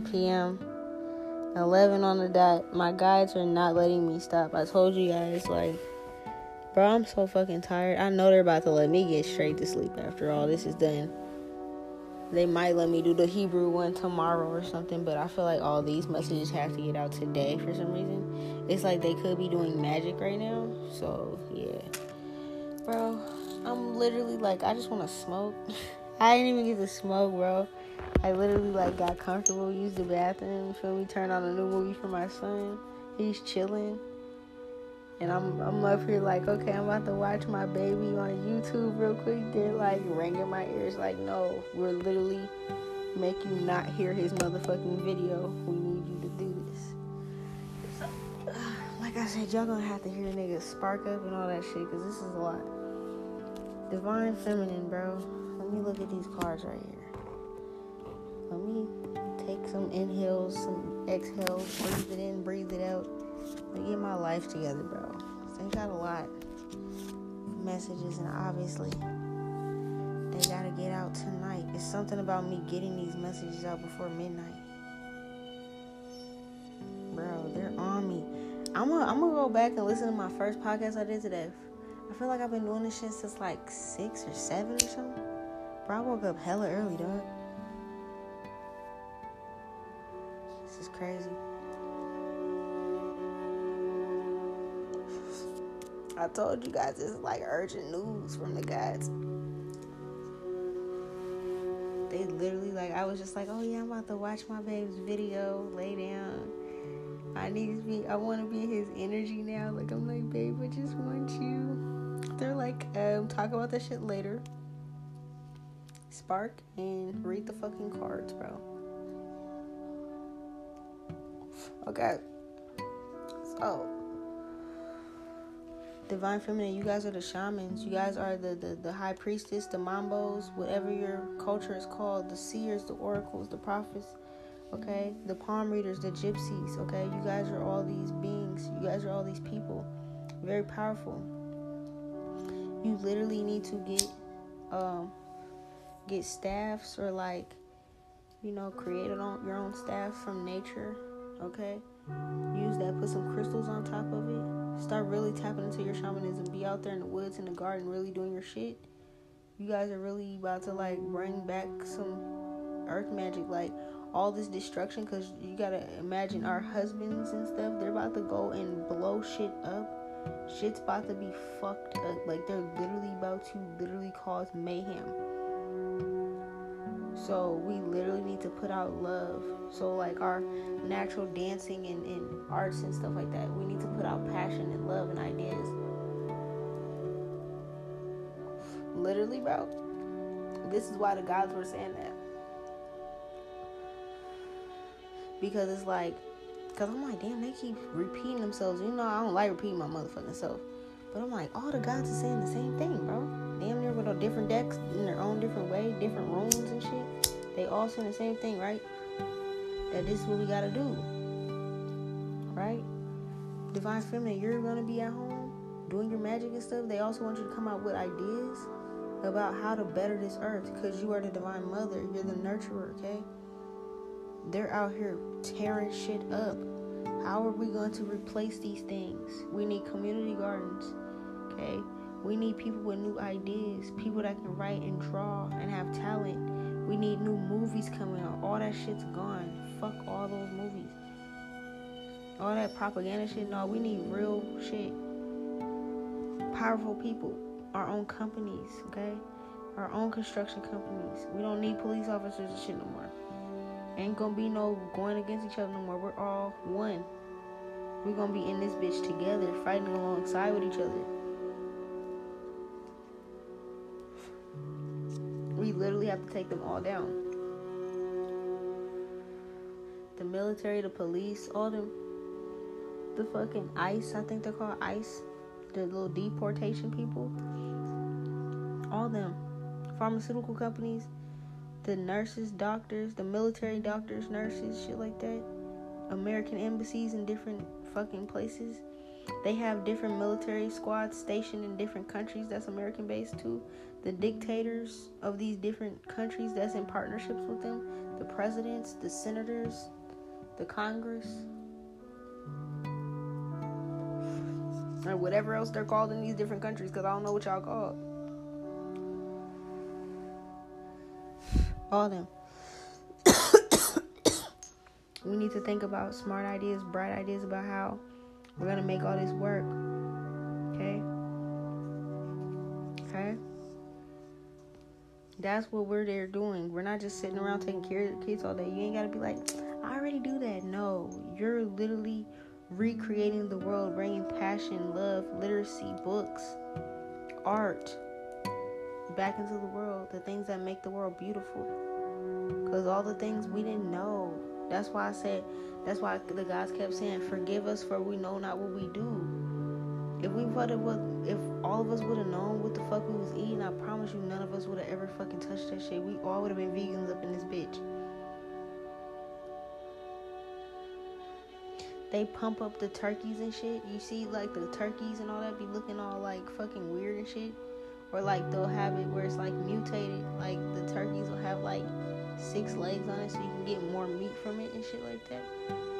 11 p.m. 11 on the dot. My guides are not letting me stop. I told you guys, like, bro, I'm so fucking tired. I know they're about to let me get straight to sleep after all this is done. They might let me do the Hebrew one tomorrow or something, but I feel like all these messages have to get out today for some reason. It's like they could be doing magic right now. So, yeah. Bro, I'm literally like, I just want to smoke. I didn't even get to smoke, bro. I literally like got comfortable, used the bathroom, feel me, turn on a new movie for my son. He's chilling. And I'm I'm up here like, okay, I'm about to watch my baby on YouTube real quick. They're like ringing my ears like, no, we're literally make you not hear his motherfucking video. We need you to do this. Like I said, y'all gonna have to hear niggas spark up and all that shit, cause this is a lot. Divine feminine, bro. Let me look at these cards right here. Let me take some inhales, some exhales, breathe it in, breathe it out. Let me get my life together, bro. They got a lot of messages, and obviously, they gotta get out tonight. It's something about me getting these messages out before midnight. Bro, they're on me. I'm gonna, I'm go back and listen to my first podcast I did today. I feel like I've been doing this shit since like six or seven or something. Bro, I woke up hella early, dog. Is crazy. I told you guys this is like urgent news from the guys. They literally like I was just like, oh yeah, I'm about to watch my babe's video, lay down. I need to be I wanna be his energy now. Like I'm like, babe, I just want you. They're like, um, talk about that shit later. Spark and read the fucking cards, bro. Okay. So divine feminine you guys are the shamans. You guys are the, the the high priestess the mambos whatever your culture is called the seers the oracles the prophets okay? The palm readers the gypsies okay? You guys are all these beings. You guys are all these people. Very powerful. You literally need to get um get staffs or like you know create your own staff from nature okay use that put some crystals on top of it Start really tapping into your shamanism. Be out there in the woods, in the garden, really doing your shit. You guys are really about to like bring back some earth magic, like all this destruction. Cause you gotta imagine our husbands and stuff. They're about to go and blow shit up. Shit's about to be fucked up. Like they're literally about to literally cause mayhem. So we literally need to put out love. So like our natural dancing and, and arts and stuff like that, we need to put out passion and love and ideas. Literally, bro. This is why the gods were saying that. Because it's like, because I'm like, damn, they keep repeating themselves. You know, I don't like repeating my motherfucking self. But I'm like, all the gods are saying the same thing, bro. Damn near with a different decks in their own different way, different rooms and shit. They all saying the same thing, right? That this is what we gotta do. Right? Divine Feminine, you're gonna be at home doing your magic and stuff. They also want you to come out with ideas about how to better this earth because you are the divine mother. You're the nurturer, okay? They're out here tearing shit up. How are we going to replace these things? We need community gardens, okay? We need people with new ideas, people that can write and draw and have talent. We need new movies coming out. All that shit's gone. Fuck all those movies. All that propaganda shit. No, we need real shit. Powerful people. Our own companies, okay? Our own construction companies. We don't need police officers and shit no more. Ain't gonna be no going against each other no more. We're all one. We're gonna be in this bitch together, fighting alongside with each other. We literally have to take them all down. The military, the police, all them, the fucking ICE, I think they're called ICE, the little deportation people, all them, pharmaceutical companies the nurses, doctors, the military doctors, nurses, shit like that. American embassies in different fucking places. They have different military squads stationed in different countries that's American based too. The dictators of these different countries that's in partnerships with them, the presidents, the senators, the Congress, or whatever else they're called in these different countries, because I don't know what y'all call. All them. we need to think about smart ideas, bright ideas about how we're gonna make all this work. Okay? Okay? That's what we're there doing. We're not just sitting around taking care of the kids all day. You ain't gotta be like, I already do that. No, you're literally recreating the world, bringing passion, love, literacy, books, art back into the world. The things that make the world beautiful. Because all the things we didn't know. That's why I said, that's why the guys kept saying, Forgive us for we know not what we do. If we would have, if all of us would have known what the fuck we was eating, I promise you, none of us would have ever fucking touched that shit. We all would have been vegans up in this bitch. They pump up the turkeys and shit. You see, like the turkeys and all that be looking all like fucking weird and shit. Or like they'll have it where it's like mutated. Like the turkeys will have like six legs on it so you can get more meat from it and shit like that.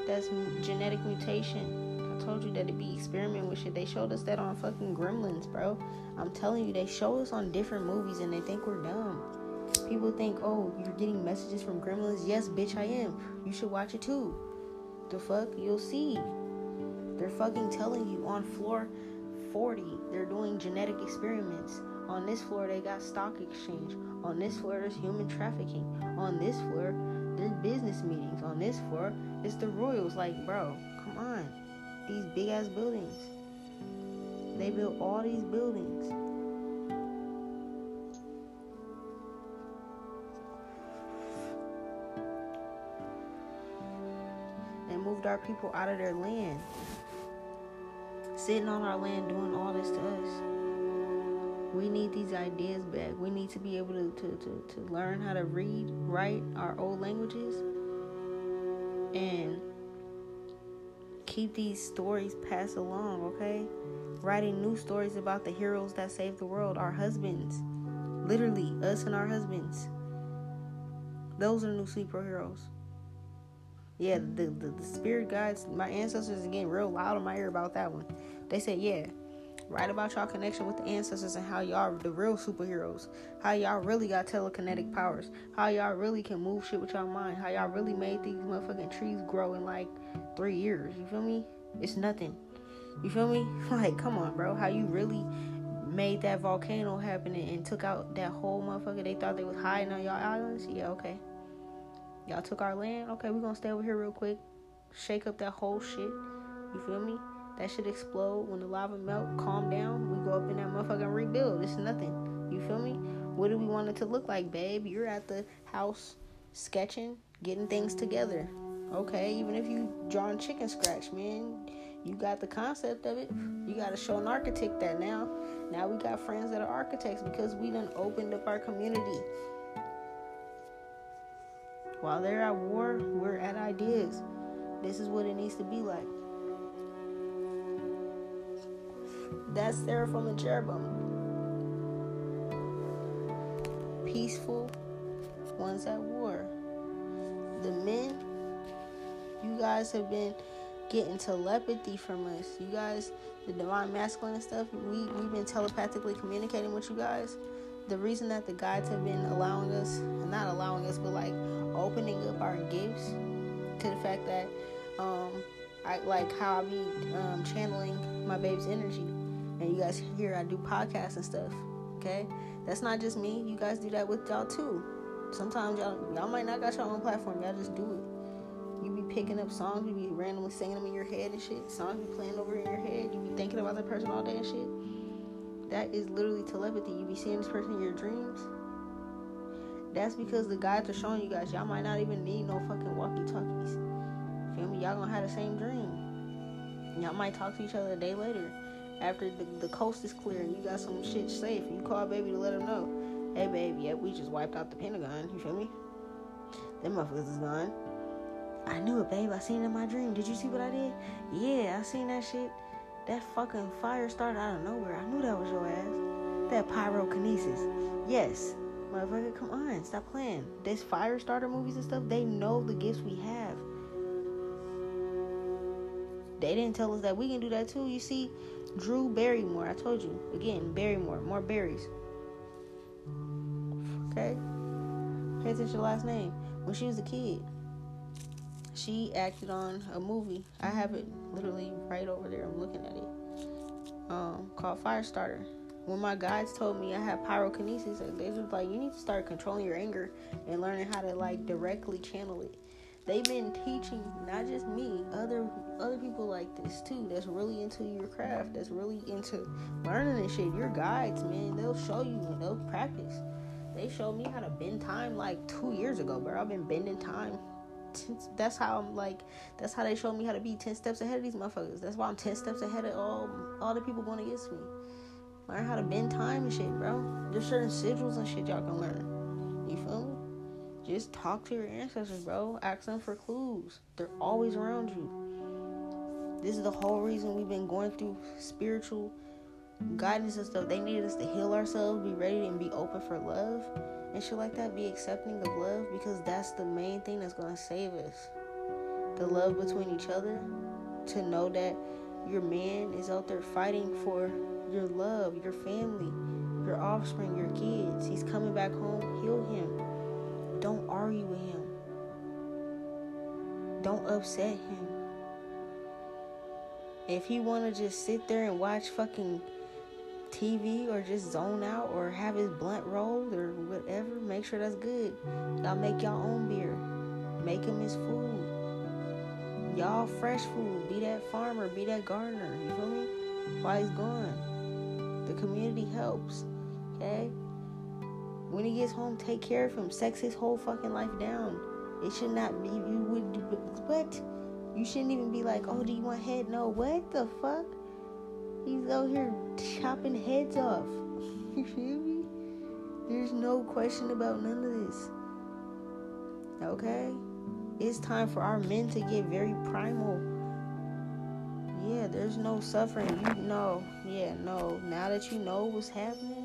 That's genetic mutation I told you that it'd be experiment with shit. They showed us that on fucking Gremlins, bro. I'm telling you, they show us on different movies and they think we're dumb. People think, oh, you're getting messages from Gremlins. Yes, bitch, I am. You should watch it too. The fuck? You'll see. They're fucking telling you on floor 40, they're doing genetic experiments. On this floor, they got stock exchange. On this floor, there's human trafficking. On this floor, there's business meetings. On this floor, it's the royals. Like, bro, come on these big ass buildings. They built all these buildings. And moved our people out of their land. Sitting on our land doing all this to us. We need these ideas back. We need to be able to, to, to, to learn how to read, write our old languages, and keep these stories passed along, okay? Writing new stories about the heroes that saved the world, our husbands. Literally, us and our husbands. Those are new superheroes. Yeah, the, the, the spirit guides, my ancestors are getting real loud in my ear about that one. They said, yeah, write about y'all connection with the ancestors and how y'all the real superheroes. How y'all really got telekinetic powers. How y'all really can move shit with y'all mind. How y'all really made these motherfucking trees grow in like three years. You feel me? It's nothing. You feel me? Like, come on, bro. How you really made that volcano happen and, took out that whole motherfucker they thought they was hiding on y'all islands? Yeah, okay. Y'all took our land? Okay, we gonna stay over here real quick. Shake up that whole shit. You feel me? That should explode when the lava melt, calm down. We go up in that motherfucker and rebuild. It's nothing. You feel me? What do we want it to look like, babe? You're at the house sketching, getting things together. Okay, even if you drawing chicken scratch, man, you got the concept of it. You got to show an architect that now. Now we got friends that are architects because we done opened up our community. While they're at war, we're at ideas. This is what it needs to be like. That's Seraphim and Cherubim. Peaceful ones at war. The men you guys have been getting telepathy from us. You guys, the divine masculine and stuff, we, we've been telepathically communicating with you guys. The reason that the guides have been allowing us, not allowing us, but like opening up our gifts to the fact that, um, I like how I be um, channeling my baby's energy. And you guys hear I do podcasts and stuff. Okay? That's not just me. You guys do that with y'all too. Sometimes y'all y'all might not got your own platform. Y'all just do it you be picking up songs, you be randomly singing them in your head and shit. Songs be playing over in your head. You be thinking about that person all day and shit. That is literally telepathy. You be seeing this person in your dreams. That's because the guides are showing you guys y'all might not even need no fucking walkie talkies. Feel me? Y'all gonna have the same dream. Y'all might talk to each other a day later after the, the coast is clear and you got some shit safe. You call baby to let him know. Hey, baby, yeah, we just wiped out the Pentagon. You feel me? Them motherfuckers is gone. I knew it, babe. I seen it in my dream. Did you see what I did? Yeah, I seen that shit. That fucking fire started out of nowhere. I knew that was your ass. That pyrokinesis. Yes. Motherfucker, come on, stop playing. This fire starter movies and stuff, they know the gifts we have. They didn't tell us that we can do that too. You see, Drew Barrymore, I told you. Again, Barrymore, more berries. Okay? Pay attention to last name. When she was a kid, she acted on a movie. I have it literally right over there. I'm looking at it. Um, called Firestarter. When my guides told me I had pyrokinesis, they was like, you need to start controlling your anger and learning how to like directly channel it. They've been teaching not just me, other other people like this too. That's really into your craft. That's really into learning and shit. Your guides, man, they'll show you and they'll practice. They showed me how to bend time like two years ago, bro. I've been bending time that's how I'm like. That's how they showed me how to be ten steps ahead of these motherfuckers. That's why I'm ten steps ahead of all all the people going against me. Learn how to bend time and shit, bro. There's certain sigils and shit y'all can learn. Just talk to your ancestors, bro. Ask them for clues. They're always around you. This is the whole reason we've been going through spiritual guidance and stuff. They needed us to heal ourselves, be ready and be open for love and shit like that. Be accepting of love because that's the main thing that's gonna save us. The love between each other. To know that your man is out there fighting for your love, your family, your offspring, your kids. He's coming back home. Heal him. Don't argue with him. Don't upset him. If he want to just sit there and watch fucking TV or just zone out or have his blunt rolled or whatever, make sure that's good. Y'all make y'all own beer. Make him his food. Y'all fresh food. Be that farmer, be that gardener. You feel me? While he's gone. The community helps. Okay? When he gets home, take care of him. Sex his whole fucking life down. It should not be you would what? You shouldn't even be like, oh, do you want head? No, what the fuck? He's out here chopping heads off. You feel me? There's no question about none of this. Okay? It's time for our men to get very primal. Yeah, there's no suffering. You know. Yeah, no. Now that you know what's happening,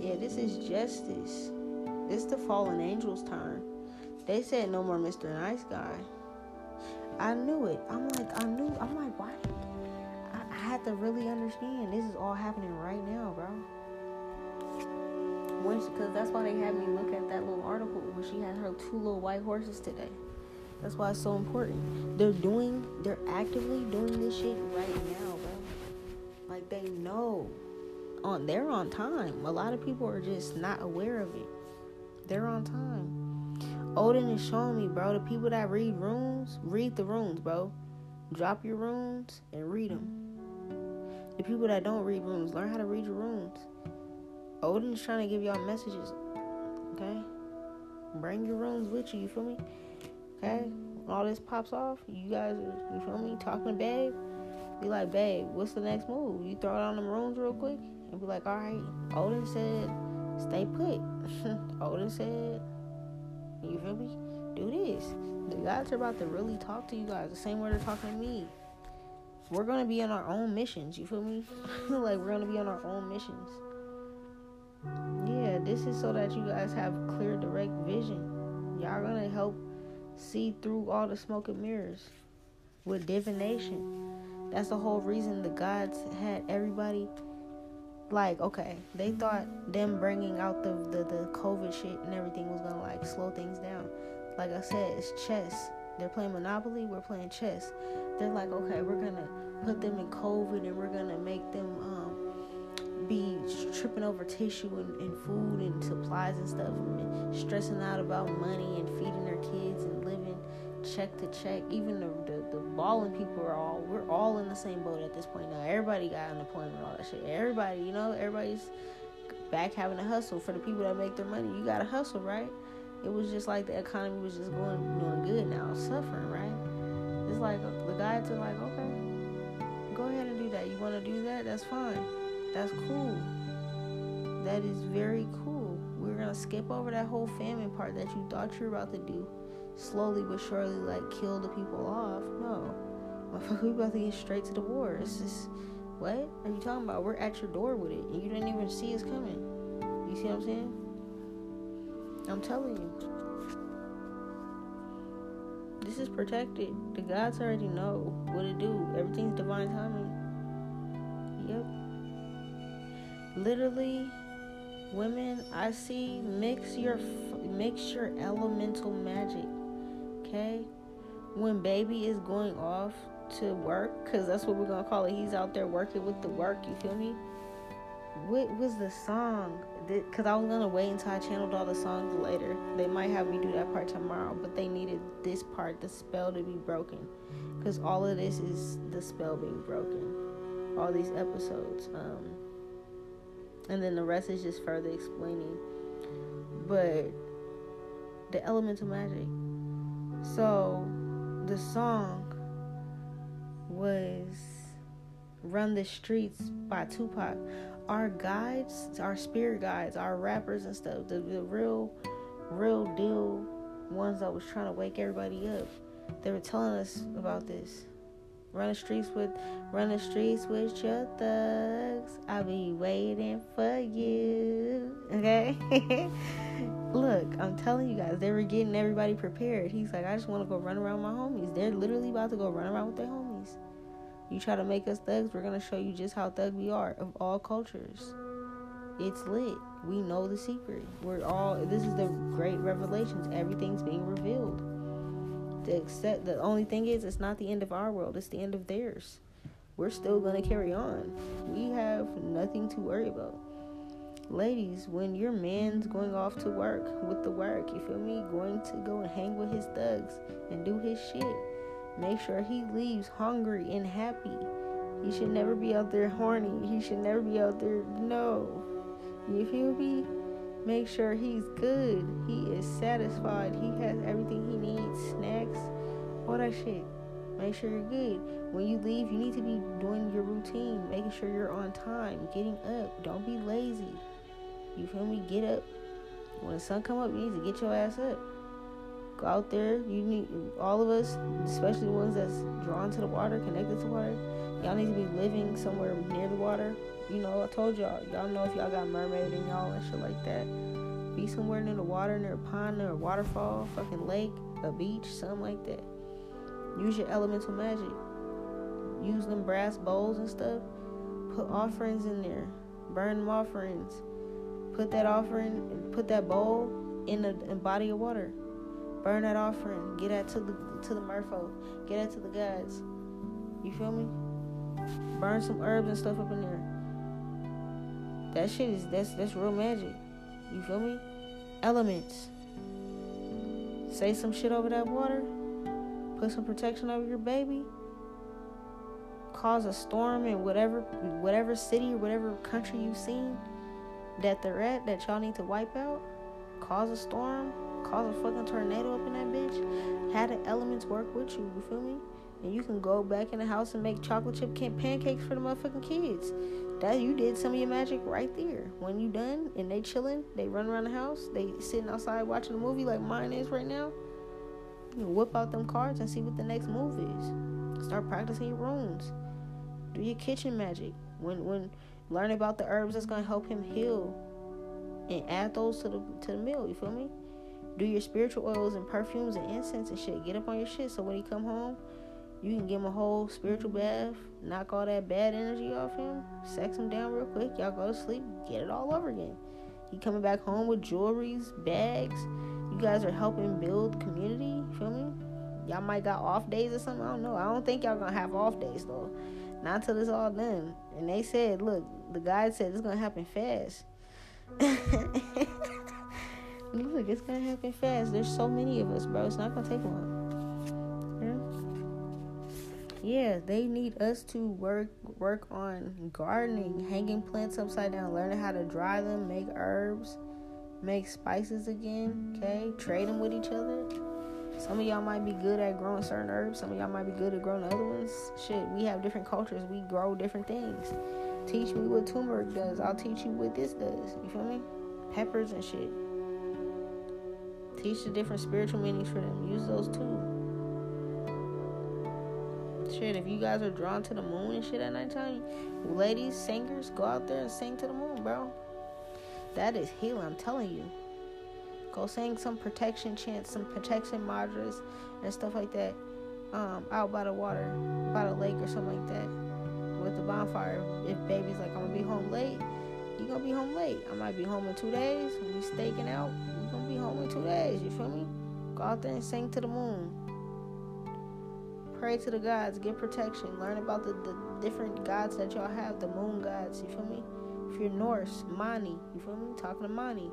yeah, this is justice. This the fallen angels' turn. They said no more Mr. Nice Guy. I knew it. I'm like, I knew. I'm like, why? I had to really understand this is all happening right now, bro. Because that's why they had me look at that little article where she had her two little white horses today. That's why it's so important. They're doing, they're actively doing this shit right now, bro. Like they know, on they're on time. A lot of people are just not aware of it. They're on time. Odin is showing me, bro. The people that read runes, read the runes, bro. Drop your runes and read them. The people that don't read runes, learn how to read your runes. Odin is trying to give y'all messages. Okay? Bring your runes with you, you feel me? Okay? When all this pops off, you guys you feel me, talking to babe. Be like, babe, what's the next move? You throw it on them runes real quick and be like, alright, Odin said, stay put. Odin said, you feel me? Do this. The guys are about to really talk to you guys the same way they're talking to me we're gonna be on our own missions. You feel me? like we're gonna be on our own missions. Yeah, this is so that you guys have clear, direct vision. Y'all gonna help see through all the smoke and mirrors with divination. That's the whole reason the gods had everybody like okay they thought them bringing out the, the the covid shit and everything was gonna like slow things down like i said it's chess they're playing Monopoly, we're playing chess. They're like, okay, we're gonna put them in COVID and we're gonna make them um, be tripping over tissue and, and, food and supplies and stuff, and stressing out about money and feeding their kids and living check to check. Even the, the, the balling people are all, we're all in the same boat at this point now. Everybody got unemployment, all that shit. Everybody, you know, everybody's back having to hustle. For the people that make their money, you gotta hustle, right? it was just like the economy was just going doing good now, suffering, right? It's like the guys are like, okay, go ahead and do that. You want to do that? That's fine. That's cool. That is very cool. We're gonna skip over that whole famine part that you thought you were about to do. Slowly but surely, like kill the people off. No, we about to get straight to the war. It's just what are you talking about? We're at your door with it, and you didn't even see us coming. You see what I'm saying? I'm telling you. This is protected. The gods already know what to do. Everything's divine timing. Yep. Literally, women, I see mix your mix your elemental magic. Okay? When baby is going off to work, because that's what we're gonna call it. He's out there working with the work, you feel me? What was the song? Because I was gonna wait until I channeled all the songs later. They might have me do that part tomorrow, but they needed this part, the spell, to be broken. Because all of this is the spell being broken. All these episodes. Um, and then the rest is just further explaining. But the elemental magic. So the song was Run the Streets by Tupac. Our guides, our spirit guides, our rappers and stuff, the, the real, real deal ones that was trying to wake everybody up, they were telling us about this. Run the streets with, run the streets with your thugs. I'll be waiting for you. Okay. Look, I'm telling you guys, they were getting everybody prepared. He's like, I just want to go run around my homies. They're literally about to go run around with their homies. You try to make us thugs, we're gonna show you just how thug we are of all cultures. It's lit. We know the secret. We're all. This is the great revelations. Everything's being revealed. The accept the only thing is, it's not the end of our world. It's the end of theirs. We're still gonna carry on. We have nothing to worry about. Ladies, when your man's going off to work with the work, you feel me? Going to go and hang with his thugs and do his shit Make sure he leaves hungry and happy. He should never be out there horny. He should never be out there. No. You feel me? Make sure he's good. He is satisfied. He has everything he needs snacks, all that shit. Make sure you're good. When you leave, you need to be doing your routine, making sure you're on time, getting up. Don't be lazy. You feel me? Get up. When the sun come up, you need to get your ass up. Go out there. You need all of us, especially the ones that's drawn to the water, connected to water. Y'all need to be living somewhere near the water. You know, I told y'all. Y'all know if y'all got mermaid in y'all and shit like that. Be somewhere near the water, near a pond, near a waterfall, fucking lake, a beach, something like that. Use your elemental magic. Use them brass bowls and stuff. Put offerings in there. Burn them offerings. Put that offering, put that bowl in a, in body of water. Burn that offering. Get that to the to the merfolk. Get that to the gods. You feel me? Burn some herbs and stuff up in there. That shit is that's that's real magic. You feel me? Elements. Say some shit over that water. Put some protection over your baby. Cause a storm in whatever whatever city or whatever country you've seen that they're at that y'all need to wipe out. Cause a storm cause a fucking tornado up in that bitch. Have the elements work with you, you feel me? And you can go back in the house and make chocolate chip pancakes for the motherfucking kids. That you did some of your magic right there. When you done and they chilling, they run around the house, they sitting outside watching a movie like mine is right now. You whip out them cards and see what the next move is. Start practicing your runes. Do your kitchen magic. When when learn about the herbs that's gonna help him heal, and add those to the to the meal. You feel me? do your spiritual oils and perfumes and incense and shit. Get up on your shit so when he come home, you can give him a whole spiritual bath, knock all that bad energy off him, sex him down real quick. Y'all go to sleep, get it all over again. He coming back home with jewelries, bags. You guys are helping build community. Feel me? Y'all might got off days or something. I don't know. I don't think y'all gonna have off days though. Not till it's all done. And they said, look, the guy said it's gonna happen fast. Look, it's gonna happen fast. There's so many of us, bro. It's not gonna take long. Yeah, they need us to work work on gardening, hanging plants upside down, learning how to dry them, make herbs, make spices again. Okay, trade them with each other. Some of y'all might be good at growing certain herbs. Some of y'all might be good at growing other ones. Shit, we have different cultures. We grow different things. Teach me what turmeric does. I'll teach you what this does. You feel me? Peppers and shit. Teach the different spiritual meanings for them. Use those too. Shit, if you guys are drawn to the moon and shit at nighttime, ladies, singers, go out there and sing to the moon, bro. That is healing, I'm telling you. Go sing some protection chants, some protection mantras, and stuff like that. Um, out by the water, by the lake or something like that, with the bonfire. If baby's like, I'm gonna be home late, you gonna be home late. I might be home in two days. We staking out. We gonna be home in two days. You feel me? Go out there and sing to the moon. Pray to the gods. Get protection. Learn about the, the different gods that y'all have. The moon gods. You feel me? If you're Norse, Mani. You feel me? Talking to Mani.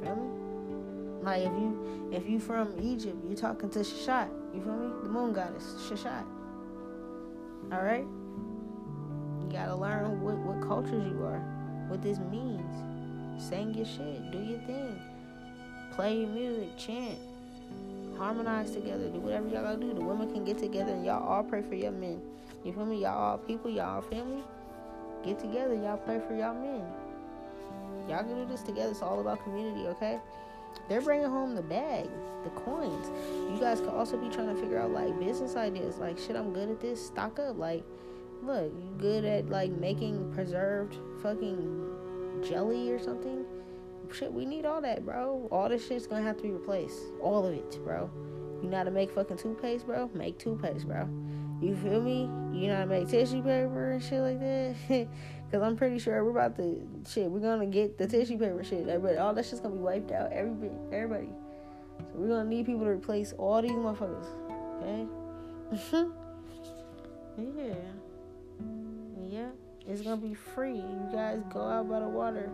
Feel me? Like if you if you from Egypt, you talking to Shashat. You feel me? The moon goddess, Shashat. All right. You gotta learn what what cultures you are, what this means. Sing your shit, do your thing, play your music, chant, harmonize together, do whatever y'all gotta do. The women can get together and y'all all pray for your men. You feel me? Y'all all people, y'all all family. Get together, y'all pray for y'all men. Y'all can do this together. It's all about community, okay? They're bringing home the bag, the coins. You guys could also be trying to figure out like business ideas. Like, shit, I'm good at this. Stock up. Like, look, you good at like making preserved fucking jelly or something? Shit, we need all that, bro. All this shit's gonna have to be replaced. All of it, bro. You know how to make fucking toothpaste, bro? Make toothpaste, bro. You feel me? You know how to make tissue paper and shit like that? Cause I'm pretty sure we're about to shit. We're gonna get the tissue paper shit. But all that shit's gonna be wiped out. Everybody, everybody. So we're gonna need people to replace all these motherfuckers. Okay. Yeah. Yeah. It's gonna be free. You guys go out by the water,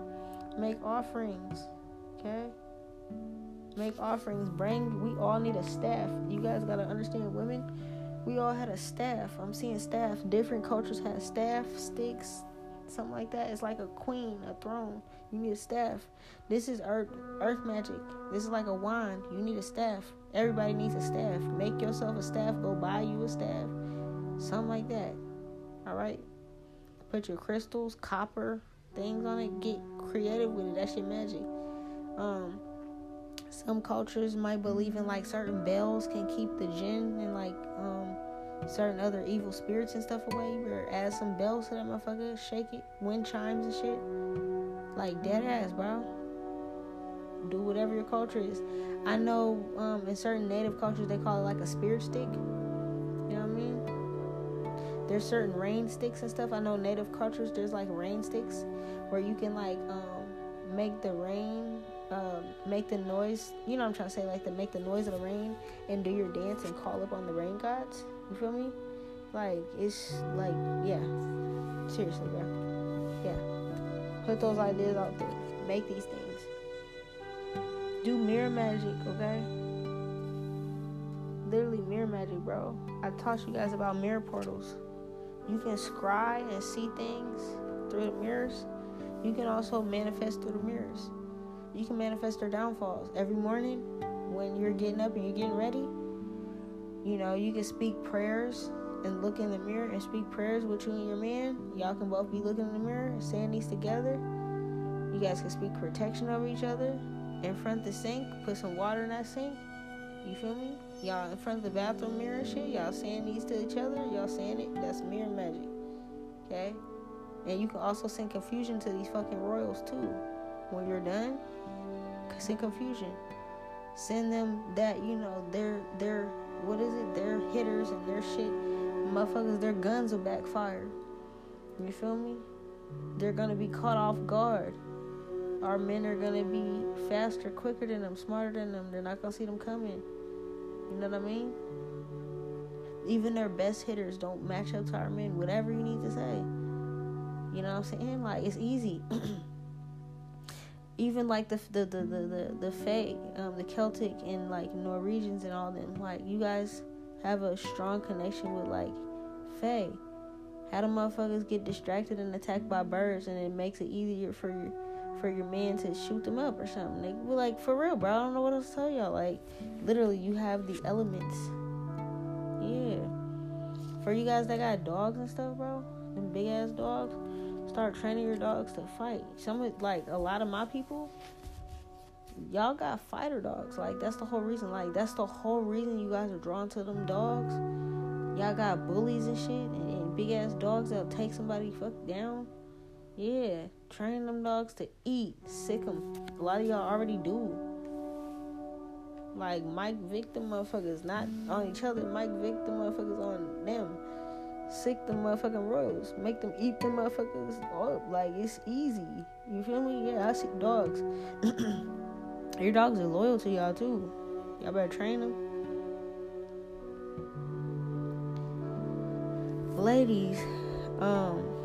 make offerings. Okay. Make offerings. Bring. We all need a staff. You guys gotta understand, women. We all had a staff. I'm seeing staff. Different cultures had staff, sticks, something like that. It's like a queen, a throne. You need a staff. This is earth earth magic. This is like a wand. You need a staff. Everybody needs a staff. Make yourself a staff. Go buy you a staff. Something like that. All right. Put your crystals, copper, things on it. Get creative with it. That shit magic. Um, some cultures might believe in like certain bells can keep the jinn and like um certain other evil spirits and stuff away. Better add some bells to that motherfucker, shake it, wind chimes and shit. Like dead ass, bro. Do whatever your culture is. I know um, in certain native cultures they call it like a spirit stick. There's certain rain sticks and stuff. I know native cultures there's like rain sticks where you can like um, make the rain um, make the noise, you know what I'm trying to say, like to make the noise of the rain and do your dance and call up on the rain gods. You feel me? Like it's like yeah, seriously, bro. Yeah, put those ideas out there. Make these things. Do mirror magic, okay? Literally mirror magic, bro. I taught you guys about mirror portals. You can scry and see things through the mirrors. You can also manifest through the mirrors. You can manifest their downfalls every morning when you're getting up and you're getting ready you know, you can speak prayers and look in the mirror and speak prayers with you and your man. Y'all can both be looking in the mirror, and saying these together. You guys can speak protection over each other. In front of the sink, put some water in that sink. You feel me? Y'all in front of the bathroom mirror shit, y'all saying these to each other, y'all saying it, that's mirror magic. Okay? And you can also send confusion to these fucking royals too. When you're done, send confusion. Send them that, you know, they're they're what is it? Their hitters and their shit, motherfuckers, their guns will backfire. You feel me? They're gonna be caught off guard. Our men are gonna be faster, quicker than them, smarter than them. They're not gonna see them coming. You know what I mean? Even their best hitters don't match up to our men. Whatever you need to say. You know what I'm saying? Like it's easy. even like the the the the the, the um, the Celtic and like Norwegians and all them, like you guys have a strong connection with like Fae. How the motherfuckers get distracted and attacked by birds, and it makes it easier for for your man to shoot them up or something. Were like, for real, bro. I don't know what else to tell y'all. Like, literally, you have the elements. Yeah. For you guys that got dogs and stuff, bro, them big ass dogs start training your dogs to fight. Some like a lot of my people, y'all got fighter dogs. Like that's the whole reason. Like that's the whole reason you guys are drawn to them dogs. Y'all got bullies and shit, and, and big ass dogs that'll take somebody fuck down. Yeah, train them dogs to eat, sick them. A lot of y'all already do. Like Mike victim motherfuckers, not on each other. Mike victim motherfuckers on them. Sick them motherfucking royals. Make them eat them motherfuckers up. Like it's easy. You feel me? Yeah, I see dogs. Your dogs are loyal to y'all too. Y'all better train them. Ladies, um,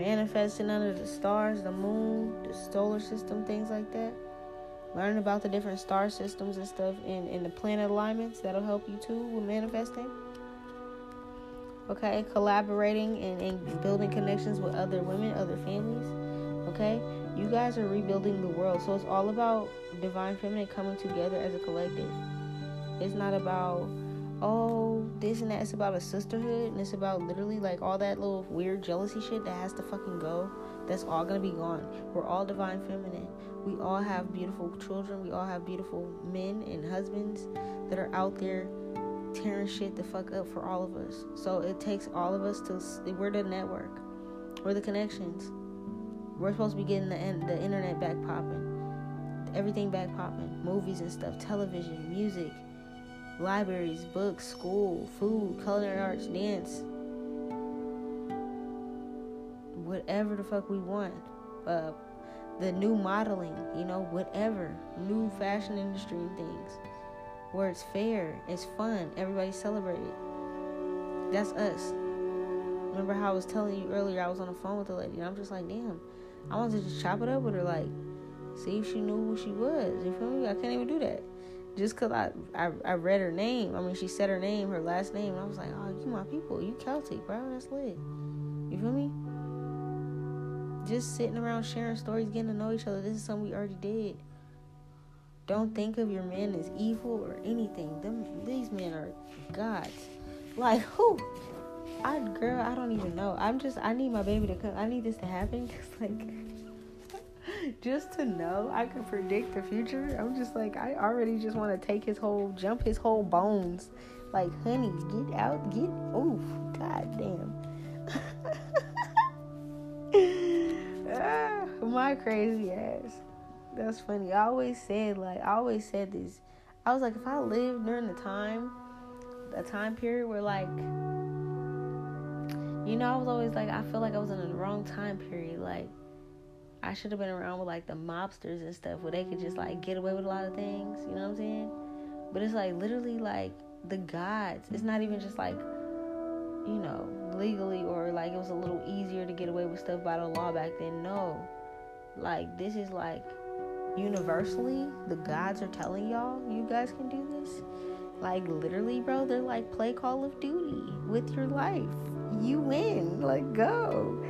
manifesting under the stars, the moon, the solar system, things like that. Learn about the different star systems and stuff and, and the planet alignments. That'll help you too with manifesting. Okay, collaborating and, and building connections with other women, other families. Okay, you guys are rebuilding the world. So it's all about divine feminine coming together as a collective. It's not about oh this and that. It's about a sisterhood and it's about literally like all that little weird jealousy shit that has to fucking go. That's all gonna be gone. We're all divine feminine. We all have beautiful children. We all have beautiful men and husbands that are out there tearing shit the fuck up for all of us. So it takes all of us to. We're the network. We're the connections. We're supposed to be getting the the internet back popping, everything back popping, movies and stuff, television, music, libraries, books, school, food, culinary arts, dance, whatever the fuck we want. Uh, the new modeling, you know, whatever, new fashion industry things, where it's fair, it's fun, everybody celebrated. That's us. Remember how I was telling you earlier? I was on the phone with the lady, and I'm just like, damn I wanted to just chop it up with her, like, see if she knew who she was. You feel me? I can't even do that. Just cause I, I I read her name. I mean, she said her name, her last name, and I was like, oh, you my people. You Celtic, bro. That's lit. You feel me? Just sitting around sharing stories, getting to know each other. This is something we already did. Don't think of your men as evil or anything. Them these men are gods. Like who? I girl, I don't even know. I'm just I need my baby to come. I need this to happen cuz like just to know I can predict the future. I'm just like I already just want to take his whole jump his whole bones. Like, honey, get out, get oof. God damn. ah, my crazy ass. That's funny. I always said like I always said this. I was like if I lived during the time a time period where like you know, I was always like, I feel like I was in the wrong time period. Like, I should have been around with like the mobsters and stuff where they could just like get away with a lot of things. You know what I'm saying? But it's like literally like the gods. It's not even just like, you know, legally or like it was a little easier to get away with stuff by the law back then. No. Like, this is like universally, the gods are telling y'all, you guys can do this. Like, literally, bro, they're like, play Call of Duty with your life you win. Like, go.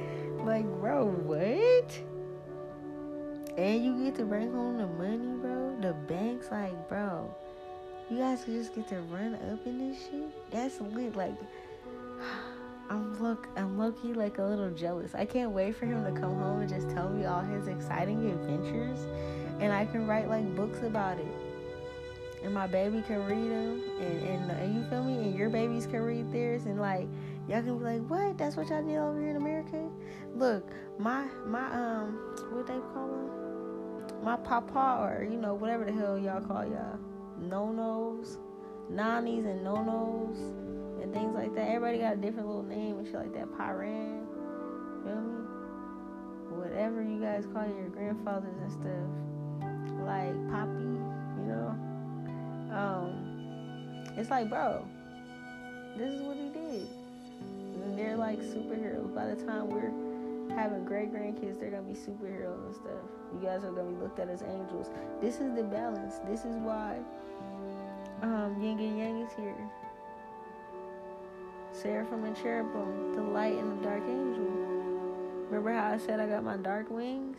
Like, bro, what? And you get to bring home the money, bro. The bank's like, bro, you guys just get to run up in this shit. That's lit. Like, I'm look, I'm lucky, like a little jealous. I can't wait for him to come home and just tell me all his exciting adventures, and I can write like books about it. And my baby can read them, and and, and you feel me? And your babies can read theirs, and like Y'all can be like, what? That's what y'all did over here in America? Look, my my um, what they call them? My papa or you know whatever the hell y'all call y'all, no nos, nannies and no nos and things like that. Everybody got a different little name and shit like that. Pyran, feel me? Whatever you guys call your grandfathers and stuff, like Poppy, you know. Um, it's like, bro, this is what he did and they're like superheroes. By the time we're having great grandkids, they're gonna be superheroes and stuff. You guys are gonna be looked at as angels. This is the balance. This is why um, Yin and Yang is here. Seraphim and Cherubim, the light and the dark angel. Remember how I said I got my dark wings?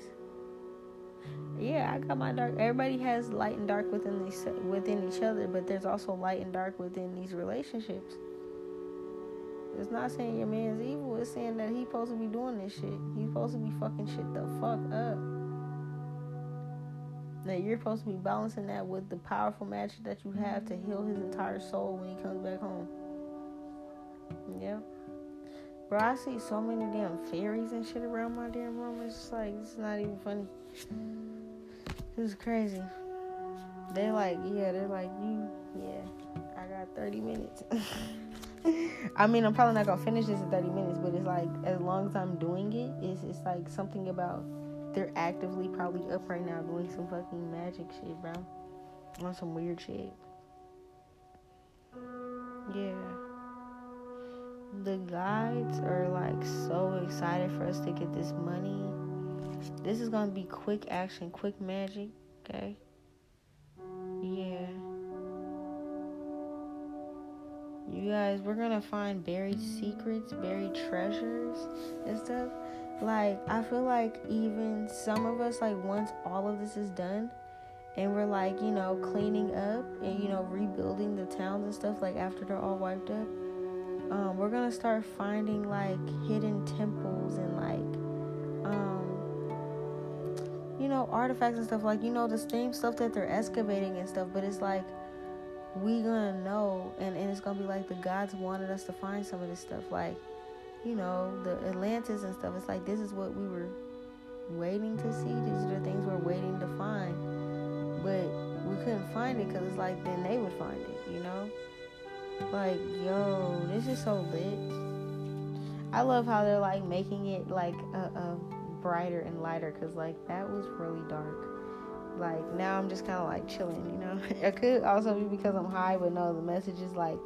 Yeah, I got my dark. Everybody has light and dark within these within each other, but there's also light and dark within these relationships. It's not saying your man's evil. It's saying that he's supposed to be doing this shit. He's supposed to be fucking shit the fuck up. That you're supposed to be balancing that with the powerful magic that you have to heal his entire soul when he comes back home. Yeah. Bro, I see so many damn fairies and shit around my damn room. It's just like, it's not even funny. It's crazy. They're like, yeah, they're like, you, yeah, I got 30 minutes. I mean, I'm probably not gonna finish this in 30 minutes, but it's like, as long as I'm doing it, it's, it's like something about they're actively probably up right now doing some fucking magic shit, bro. On some weird shit. Yeah. The guides are like so excited for us to get this money. This is gonna be quick action, quick magic, okay? Yeah. You guys, we're gonna find buried secrets, buried treasures, and stuff. Like, I feel like even some of us, like, once all of this is done, and we're like, you know, cleaning up and, you know, rebuilding the towns and stuff, like, after they're all wiped up, um, we're gonna start finding, like, hidden temples and, like, um, you know, artifacts and stuff, like, you know, the same stuff that they're excavating and stuff, but it's like, we gonna know and, and it's gonna be like the gods wanted us to find some of this stuff like you know the atlantis and stuff. It's like this is what we were waiting to see. These are the things we're waiting to find. But we couldn't find it because it's like then they would find it you know? Like yo this is so lit. I love how they're like making it like a, a brighter and lighter because like that was really dark like now I'm just kind of like chilling, you know. it could also be because I'm high, but no, the message is like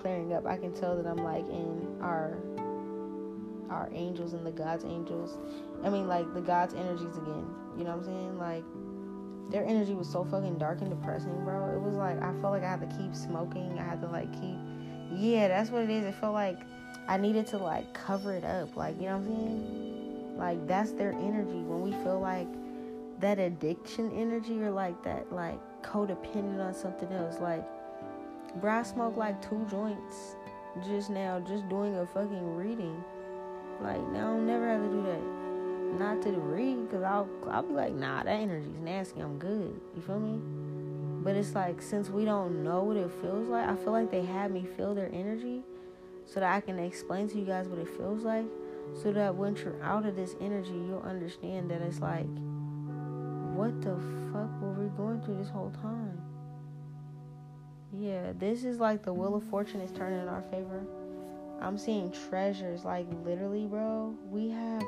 clearing up. I can tell that I'm like in our our angels and the God's angels. I mean, like the God's energies again. You know what I'm saying? Like their energy was so fucking dark and depressing, bro. It was like I felt like I had to keep smoking. I had to like keep. Yeah, that's what it is. It felt like I needed to like cover it up. Like you know what I'm saying? Like that's their energy when we feel like that addiction energy or like that like codependent on something else. Like, bro, I smoked like two joints just now, just doing a fucking reading. Like now, I'll never have to do that. Not to the read, cause I'll I'll be like, nah, that energy's nasty. I'm good. You feel me? But it's like since we don't know what it feels like, I feel like they had me feel their energy, so that I can explain to you guys what it feels like, so that once you're out of this energy, you'll understand that it's like what the fuck were we going through this whole time? Yeah, this is like the wheel of fortune is turning in our favor. I'm seeing treasures, like literally, bro. We have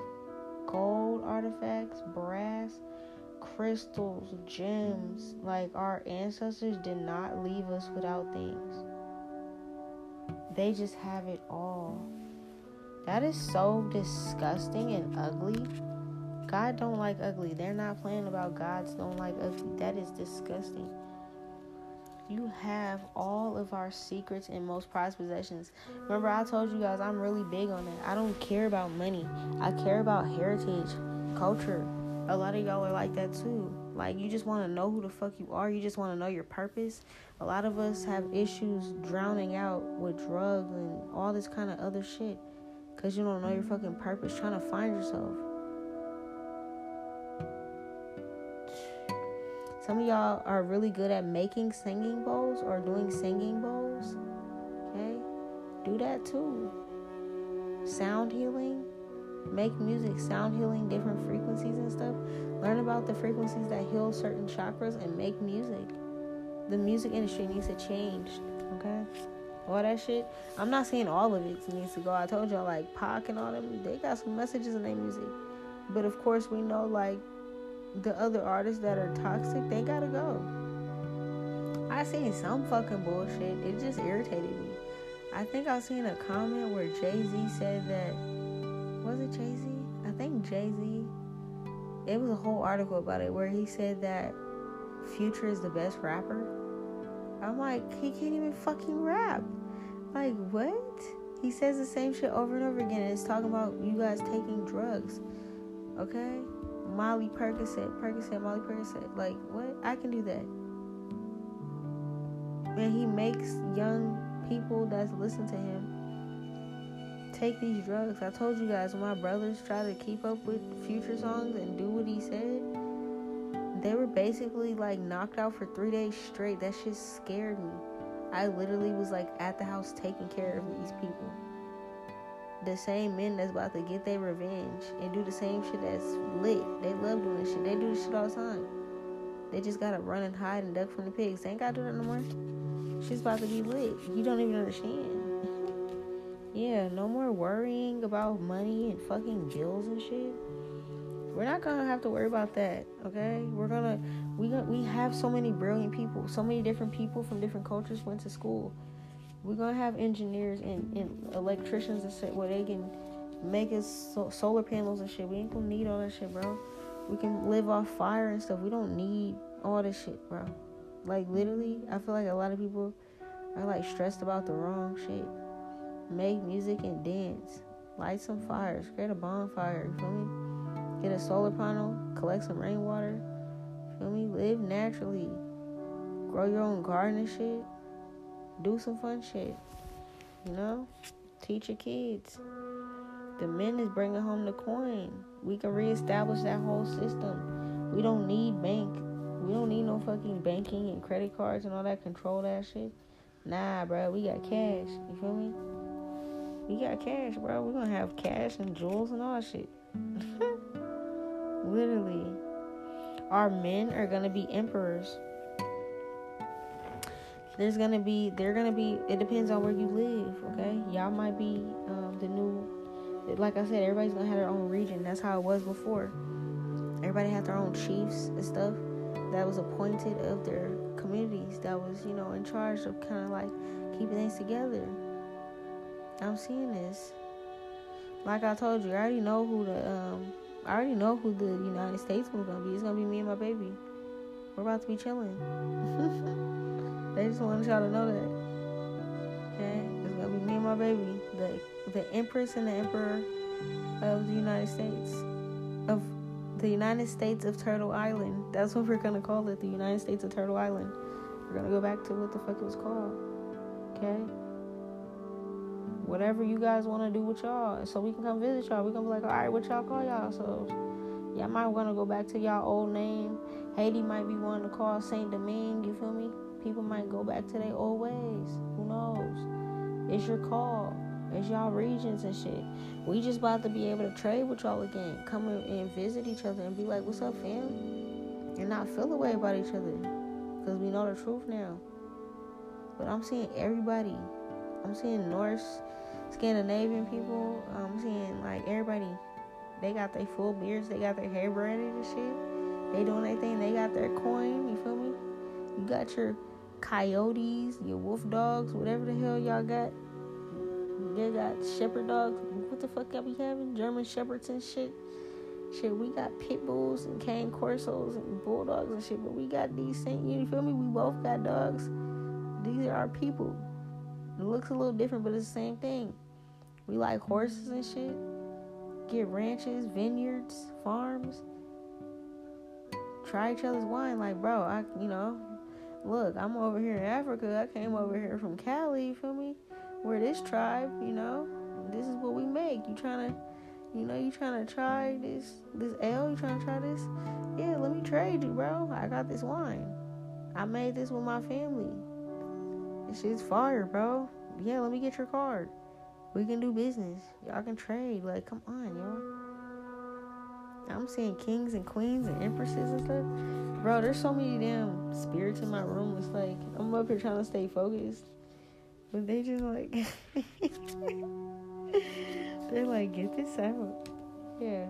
gold artifacts, brass, crystals, gems. Like our ancestors did not leave us without things. They just have it all. That is so disgusting and ugly. God don't like ugly. They're not playing about Gods don't like ugly. That is disgusting. You have all of our secrets and most prized possessions. Remember, I told you guys I'm really big on that. I don't care about money. I care about heritage, culture. A lot of y'all are like that too. Like you just want to know who the fuck you are. You just want to know your purpose. A lot of us have issues drowning out with drugs and all this kind of other shit cuz you don't know your fucking purpose, trying to find yourself. Some of y'all are really good at making singing bowls or doing singing bowls. Okay? Do that too. Sound healing. Make music, sound healing, different frequencies and stuff. Learn about the frequencies that heal certain chakras and make music. The music industry needs to change. Okay? All that shit. I'm not saying all of it needs to go. I told y'all, like, Pac and all them, they got some messages in their music. But of course, we know, like, the other artists that are toxic, they gotta go. I seen some fucking bullshit. It just irritated me. I think I seen a comment where Jay Z said that was it Jay Z? I think Jay Z. It was a whole article about it where he said that Future is the best rapper. I'm like, he can't even fucking rap. Like what? He says the same shit over and over again. And it's talking about you guys taking drugs. Okay? Molly Percocet, Percocet, Molly Percocet. Like, what? I can do that. And he makes young people that listen to him take these drugs. I told you guys my brothers tried to keep up with future songs and do what he said, they were basically like knocked out for three days straight. That shit scared me. I literally was like at the house taking care of these people the same men that's about to get their revenge and do the same shit that's lit. They love doing shit. They do this shit all the time. They just gotta run and hide and duck from the pigs. They ain't gotta do that no more. She's about to be lit. You don't even understand. yeah, no more worrying about money and fucking bills and shit. We're not gonna have to worry about that, okay? We're gonna we got we have so many brilliant people, so many different people from different cultures went to school. We're gonna have engineers and, and electricians and shit where they can make us so, solar panels and shit. We ain't gonna need all that shit, bro. We can live off fire and stuff. We don't need all this shit, bro. Like literally, I feel like a lot of people are like stressed about the wrong shit. Make music and dance. Light some fires. Create a bonfire. You feel me? Get a solar panel. Collect some rainwater. You Feel me? Live naturally. Grow your own garden and shit. Do some fun shit. You know? Teach your kids. The men is bringing home the coin. We can reestablish that whole system. We don't need bank. We don't need no fucking banking and credit cards and all that control that shit. Nah, bro, we got cash. You feel me? We got cash, bro. We're gonna have cash and jewels and all that shit. Literally. Our men are gonna be emperors. There's gonna be, they're gonna be, it depends on where you live, okay? Y'all might be um, the new like I said, everybody's gonna have their own region. That's how it was before. Everybody had their own chiefs and stuff that was appointed of their communities that was, you know, in charge of kind of like keeping things together. I'm seeing this. Like I told you, I already know who the um I already know who the United States was gonna be. It's gonna be me and my baby. We're about to be chilling. just wanted y'all to know that. Okay? It's gonna be me and my baby. The the Empress and the Emperor of the United States of the United States of Turtle Island. That's what we're gonna call it, the United States of Turtle Island. We're gonna go back to what the fuck it was called. Okay? Whatever you guys wanna do with y'all. So we can come visit y'all. We're gonna be like, alright, what y'all call y'all? So y'all might wanna go back to y'all old name. Haiti might be one to call Saint Domingue, you feel me? People might go back to their old ways. Who knows? It's your call. It's y'all regions and shit. We just about to be able to trade with y'all again. Come and visit each other and be like, what's up, fam? And not feel away about each other. Because we know the truth now. But I'm seeing everybody. I'm seeing Norse, Scandinavian people. I'm seeing like everybody. They got their full beards. They got their hair braided and shit. They doing their thing. They got their coin. You feel me? You got your coyotes, your wolf dogs, whatever the hell y'all got. They got shepherd dogs. What the fuck y'all be having? German shepherds and shit. Shit, we got pit bulls and cane corsos and bulldogs and shit, but we got these same. You feel me? We both got dogs. These are our people. It looks a little different, but it's the same thing. We like horses and shit. Get ranches, vineyards, farms. Try each other's wine. Like, bro, I, you know, look, I'm over here in Africa. I came over here from Cali. You feel me? we're this tribe, you know. This is what we make. You trying to, you know, you trying to try this this ale. You trying to try this? Yeah, let me trade you, bro. I got this wine. I made this with my family. This shit's fire, bro. Yeah, let me get your card. We can do business. Y'all can trade. Like, come on, y'all. I'm seeing kings and queens and empresses and stuff. Bro, there's so many damn spirits in my room. It's like I'm up here trying to stay focused. But they just like they're like, get this out. Yeah.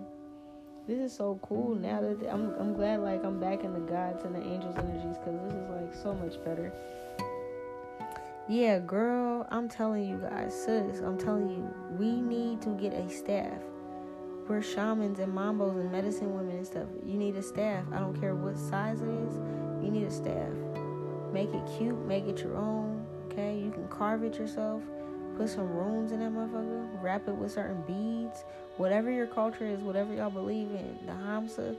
This is so cool now that I'm I'm glad like I'm back in the gods and the angels energies because this is like so much better. Yeah, girl, I'm telling you guys, sis, I'm telling you, we need to get a staff. We're shamans and mambos and medicine women and stuff. You need a staff. I don't care what size it is. You need a staff. Make it cute. Make it your own Okay, you can carve it yourself, put some runes in that motherfucker, wrap it with certain beads, whatever your culture is, whatever y'all believe in, the Hamsa,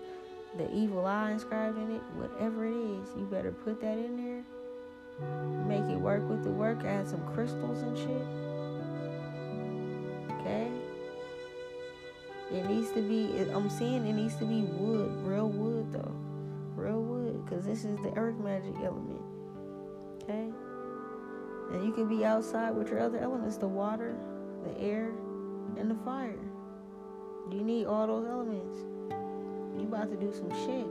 the evil eye inscribed in it, whatever it is, you better put that in there. Make it work with the work, add some crystals and shit. It needs to be, I'm seeing it needs to be wood, real wood though. Real wood, because this is the earth magic element. Okay? And you can be outside with your other elements the water, the air, and the fire. You need all those elements. You about to do some shit.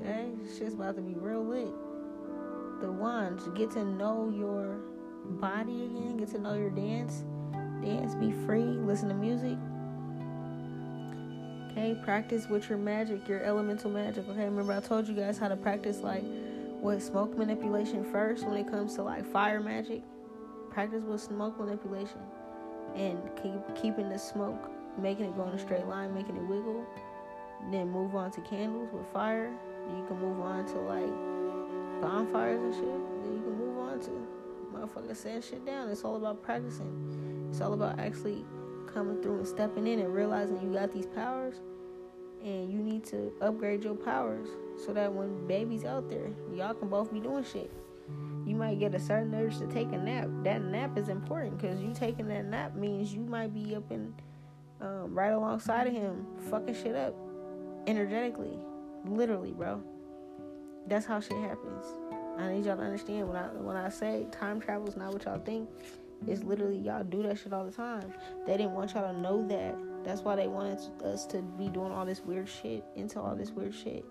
Okay? Shit's about to be real lit. The ones, get to know your body again, get to know your dance. Dance, be free, listen to music. Okay, practice with your magic, your elemental magic. Okay, remember I told you guys how to practice like with smoke manipulation first when it comes to like fire magic. Practice with smoke manipulation and keep keeping the smoke, making it go in a straight line, making it wiggle. Then move on to candles with fire. You can move on to like bonfires and shit. Then you can move on to motherfucker setting shit down. It's all about practicing. It's all about actually coming through and stepping in and realizing you got these powers and you need to upgrade your powers so that when baby's out there, y'all can both be doing shit. You might get a certain urge to take a nap. That nap is important because you taking that nap means you might be up in um, right alongside of him, fucking shit up energetically, literally, bro. That's how shit happens. I need y'all to understand when I when I say time travel is not what y'all think. It's literally y'all do that shit all the time. They didn't want y'all to know that. That's why they wanted us to be doing all this weird shit into all this weird shit.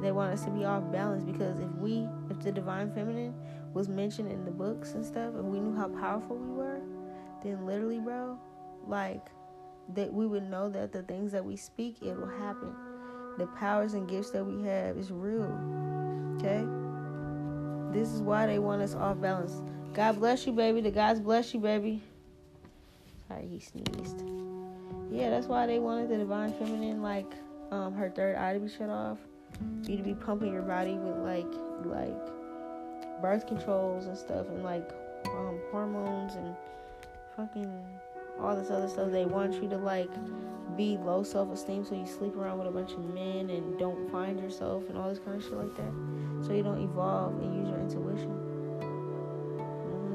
They want us to be off balance because if we, if the divine feminine was mentioned in the books and stuff, and we knew how powerful we were, then literally, bro, like that we would know that the things that we speak, it will happen. The powers and gifts that we have is real. Okay? This is why they want us off balance. God bless you, baby. The gods bless you, baby. Sorry, he sneezed. Yeah, that's why they wanted the divine feminine, like um, her third eye to be shut off. You to be pumping your body with like like birth controls and stuff, and like um, hormones and fucking all this other stuff. They want you to like be low self esteem, so you sleep around with a bunch of men and don't find yourself and all this kind of shit like that. So you don't evolve and use your intuition.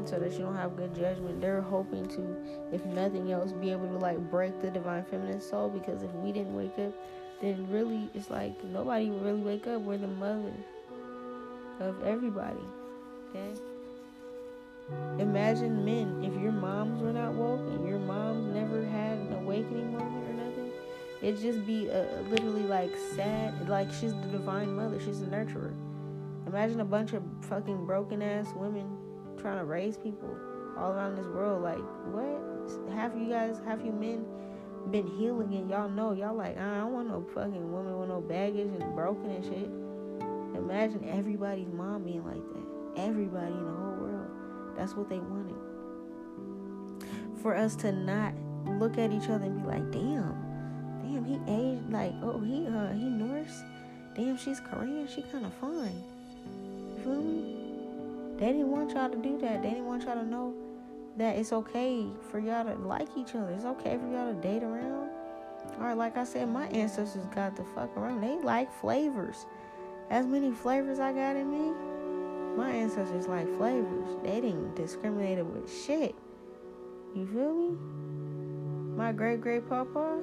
So that you don't have good judgment. They're hoping to, if nothing else, be able to like break the divine feminine soul. Because if we didn't wake up, then really it's like nobody would really wake up. We're the mother of everybody. Okay. Imagine men, if your moms were not woke and your mom never had an awakening moment or nothing, it'd just be a, literally like sad. Like she's the divine mother, she's the nurturer. Imagine a bunch of fucking broken ass women trying to raise people all around this world. Like, what? Half you guys, half you men been healing and y'all know, y'all like, I don't want no fucking woman with no baggage and broken and shit. Imagine everybody's mom being like that. Everybody in the whole world. That's what they wanted. For us to not look at each other and be like, damn, damn, he aged like, oh, he uh he Norse. Damn, she's Korean. She kind of fine. You feel me? They didn't want y'all to do that. They didn't want y'all to know that it's okay for y'all to like each other. It's okay for y'all to date around. All right, like I said, my ancestors got the fuck around. They like flavors. As many flavors I got in me, my ancestors like flavors. They didn't discriminate with shit. You feel me? My great great papa,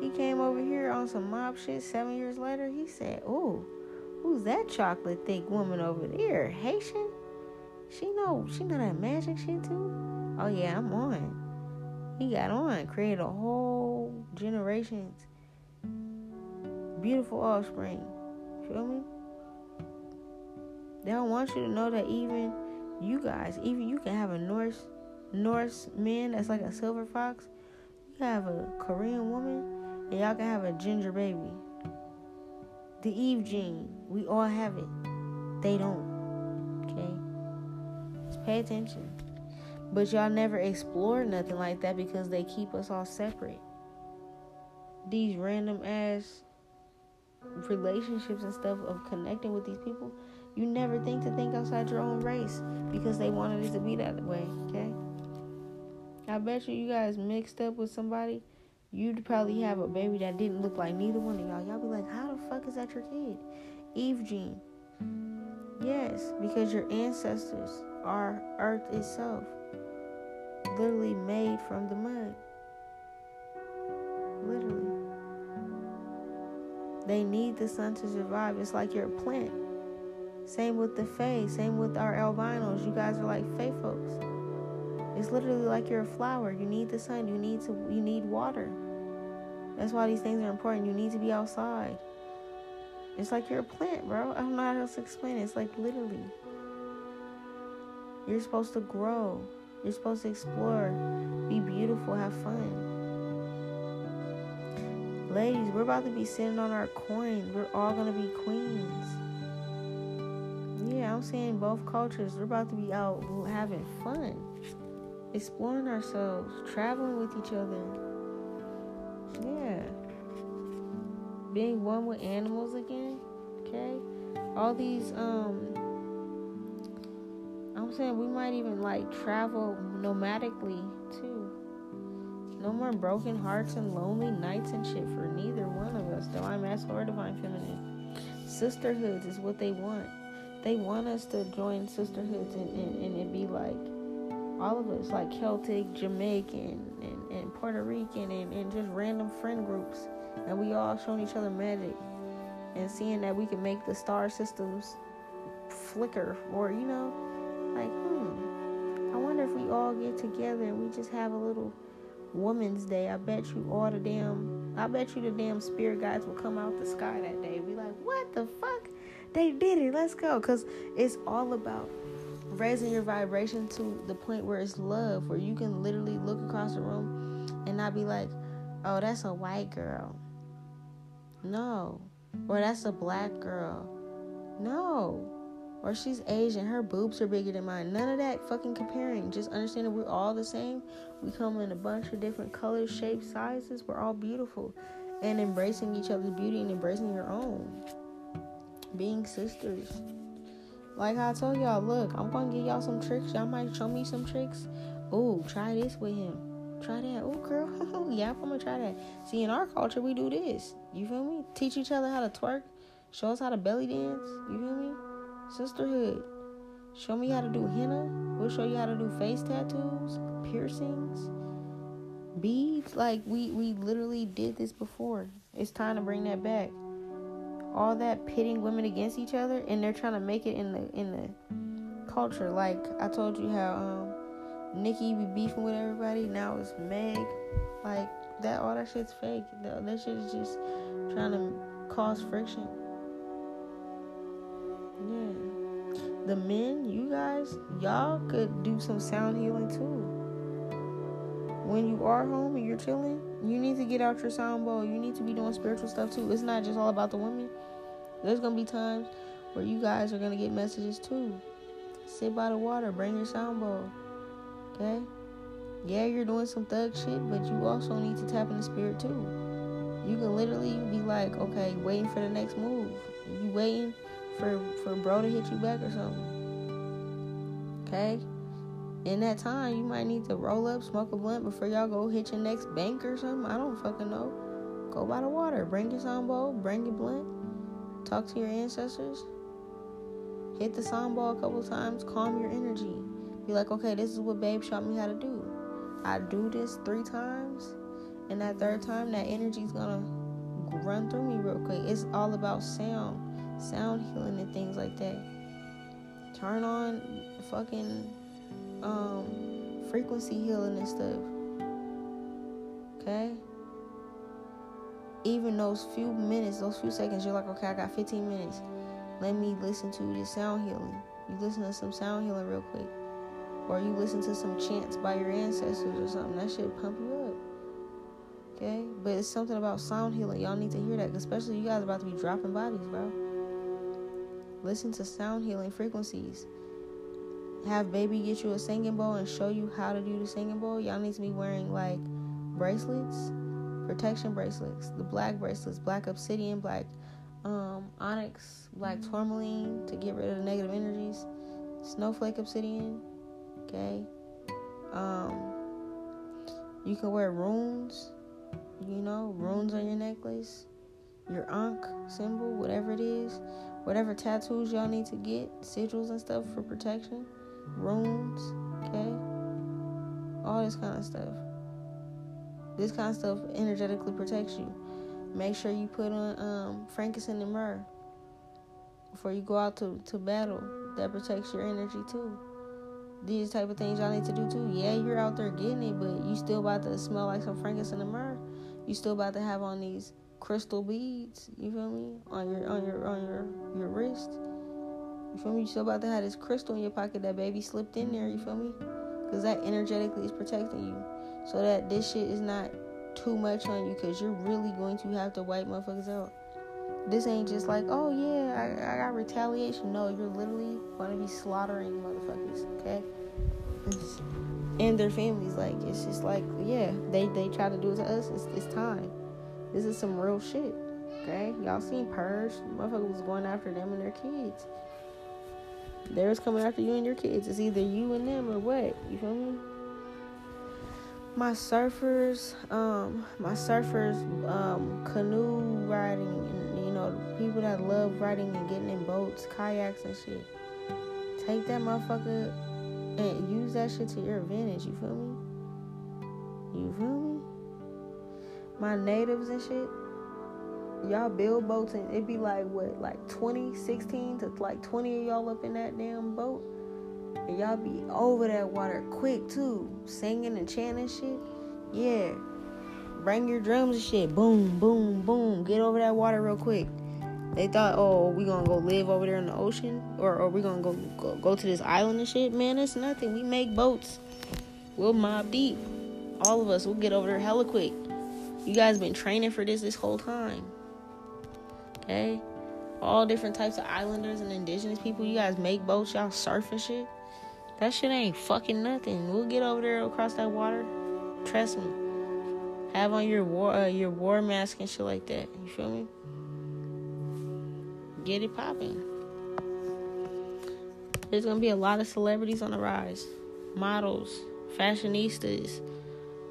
he came over here on some mob shit seven years later. He said, Ooh, who's that chocolate thick woman over there? Haitian? She know she know that magic shit too? Oh yeah, I'm on. He got on, created a whole generations. Beautiful offspring. Feel me? They don't want you to know that even you guys, even you can have a Norse Norse man that's like a silver fox. You can have a Korean woman, and y'all can have a ginger baby. The Eve gene, we all have it. They don't. Pay attention. But y'all never explore nothing like that because they keep us all separate. These random ass relationships and stuff of connecting with these people you never think to think outside your own race because they wanted it to be that way, okay? I bet you you guys mixed up with somebody, you'd probably have a baby that didn't look like neither one of y'all. Y'all be like, how the fuck is that your kid? Eve gene. Yes, because your ancestors are earth itself. Literally made from the mud. Literally. They need the sun to survive. It's like you're a plant. Same with the Fae. Same with our albinos. You guys are like Fae folks. It's literally like you're a flower. You need the sun. You need to. You need water. That's why these things are important. You need to be outside. It's like you're a plant, bro. I don't know how else to explain it. It's like literally. You're supposed to grow. You're supposed to explore, be beautiful, have fun. Ladies, we're about to be sitting on our coins. We're all gonna be queens. Yeah, I'm saying both cultures. We're about to be out having fun, exploring ourselves, traveling with each other. Yeah. Being one with animals again. Okay? All these um I'm saying we might even like travel nomadically too. No more broken hearts and lonely nights and shit for neither one of us, divine masculine or divine feminine. Sisterhoods is what they want. They want us to join sisterhoods and, and, and it be like all of us, like Celtic, Jamaican, and, and Puerto Rican, and, and just random friend groups. And we all showing each other magic and seeing that we can make the star systems flicker or, you know, like, hmm, I wonder if we all get together and we just have a little Woman's Day. I bet you all the damn, I bet you the damn spirit guides will come out the sky that day. Be like, what the fuck? They did it. Let's go. Because it's all about raising your vibration to the point where it's love, where you can literally look across the room and not be like, oh, that's a white girl. No. Or that's a black girl. No. Or she's Asian, her boobs are bigger than mine. None of that fucking comparing. Just understanding we're all the same. We come in a bunch of different colors, shapes, sizes. We're all beautiful. And embracing each other's beauty and embracing your own being sisters. Like I told y'all, look, I'm gonna give y'all some tricks. Y'all might show me some tricks. Oh, try this with him. Try that. Oh, girl. yeah, I'm gonna try that. See, in our culture, we do this. You feel me? Teach each other how to twerk. Show us how to belly dance. You feel me? Sisterhood. Show me how to do henna. We'll show you how to do face tattoos, piercings, beads. Like we we literally did this before. It's time to bring that back all that pitting women against each other and they're trying to make it in the in the culture. Like I told you how um Nicki be beefing with everybody. Now it's Meg. Like that all that shit's fake. That, that shit is just trying to cause friction. Yeah. The men, you guys, y'all could do some sound healing too. When you are home and you're chilling, you need to get out your sound bowl. You need to be doing spiritual stuff too. It's not just all about the women. There's gonna be times where you guys are gonna get messages too. Sit by the water, bring your sound bowl. Okay? Yeah, you're doing some thug shit, but you also need to tap in the spirit too. You can literally be like, okay, waiting for the next move. You waiting for for bro to hit you back or something. Okay? In that time, you might need to roll up, smoke a blunt before y'all go hit your next bank or something. I don't fucking know. Go by the water. Bring your bowl. Bring your blunt. Talk to your ancestors. Hit the ball a couple times. Calm your energy. Be like, okay, this is what babe showed me how to do. I do this three times, and that third time, that energy's gonna run through me real quick. It's all about sound, sound healing, and things like that. Turn on fucking um, frequency healing and stuff. Okay? Even those few minutes, those few seconds, you're like, okay, I got 15 minutes. Let me listen to this sound healing. You listen to some sound healing real quick. Or you listen to some chants by your ancestors or something. That should pump you up. Okay? But it's something about sound healing. Y'all need to hear that. Especially you guys about to be dropping bodies, bro. Listen to sound healing frequencies. Have baby get you a singing bowl and show you how to do the singing bowl, y'all need to be wearing like bracelets, protection bracelets, the black bracelets, black obsidian, black um, onyx, black tourmaline to get rid of the negative energies, snowflake obsidian, okay. Um, you can wear runes, you know, runes on your necklace, your ankh symbol, whatever it is, whatever tattoos y'all need to get, sigils and stuff for protection runes, okay? All this kind of stuff. This kind of stuff energetically protects you. Make sure you put on um, frankincense and myrrh before you go out to, to battle. That protects your energy too. These type of things y'all need to do too. Yeah, you're out there getting it, but you still about to smell like some frankincense and myrrh. You still about to have on these crystal beads. You feel me? On your on your on your your wrist. You feel me? You still about to have this crystal in your pocket that baby slipped in there. You feel me? Because that energetically is protecting you, so that this shit is not too much on you. Because you're really going to have to wipe motherfuckers out. This ain't just like, oh yeah, I, I got retaliation. No, you're literally going to be slaughtering motherfuckers. Okay. and their families. Like it's just like yeah, they they try to do it to us. It's, it's time. This is some real shit. Okay, y'all seen Purge? Motherfucker was going after them and their kids. There's coming after you and your kids. It's either you and them or what. You feel me? My surfers, um, my surfers, um, canoe riding, and you know, people that love riding and getting in boats, kayaks and shit. Take that motherfucker and use that shit to your advantage. You feel me? You feel me? My natives and shit y'all build boats and it'd be like what like 20 16 to like 20 of y'all up in that damn boat? And y'all be over that water quick too singing and chanting shit. Yeah. Bring your drums and shit. Boom boom boom. Get over that water real quick. They thought oh we gonna go live over there in the ocean or, are we gonna go, go go to this island and shit. Man it's nothing. We make boats. We'll mob deep. All of us We'll get over there hella quick you guys been training for this this whole time Okay? All different types of islanders and indigenous people. You guys make boats, y'all surf and shit. That shit ain't fucking nothing. We'll get over there across that water. Trust me. Have on your war uh, your war mask and shit like that. You feel me? Get it popping. There's gonna be a lot of celebrities on the rise. Models, fashionistas.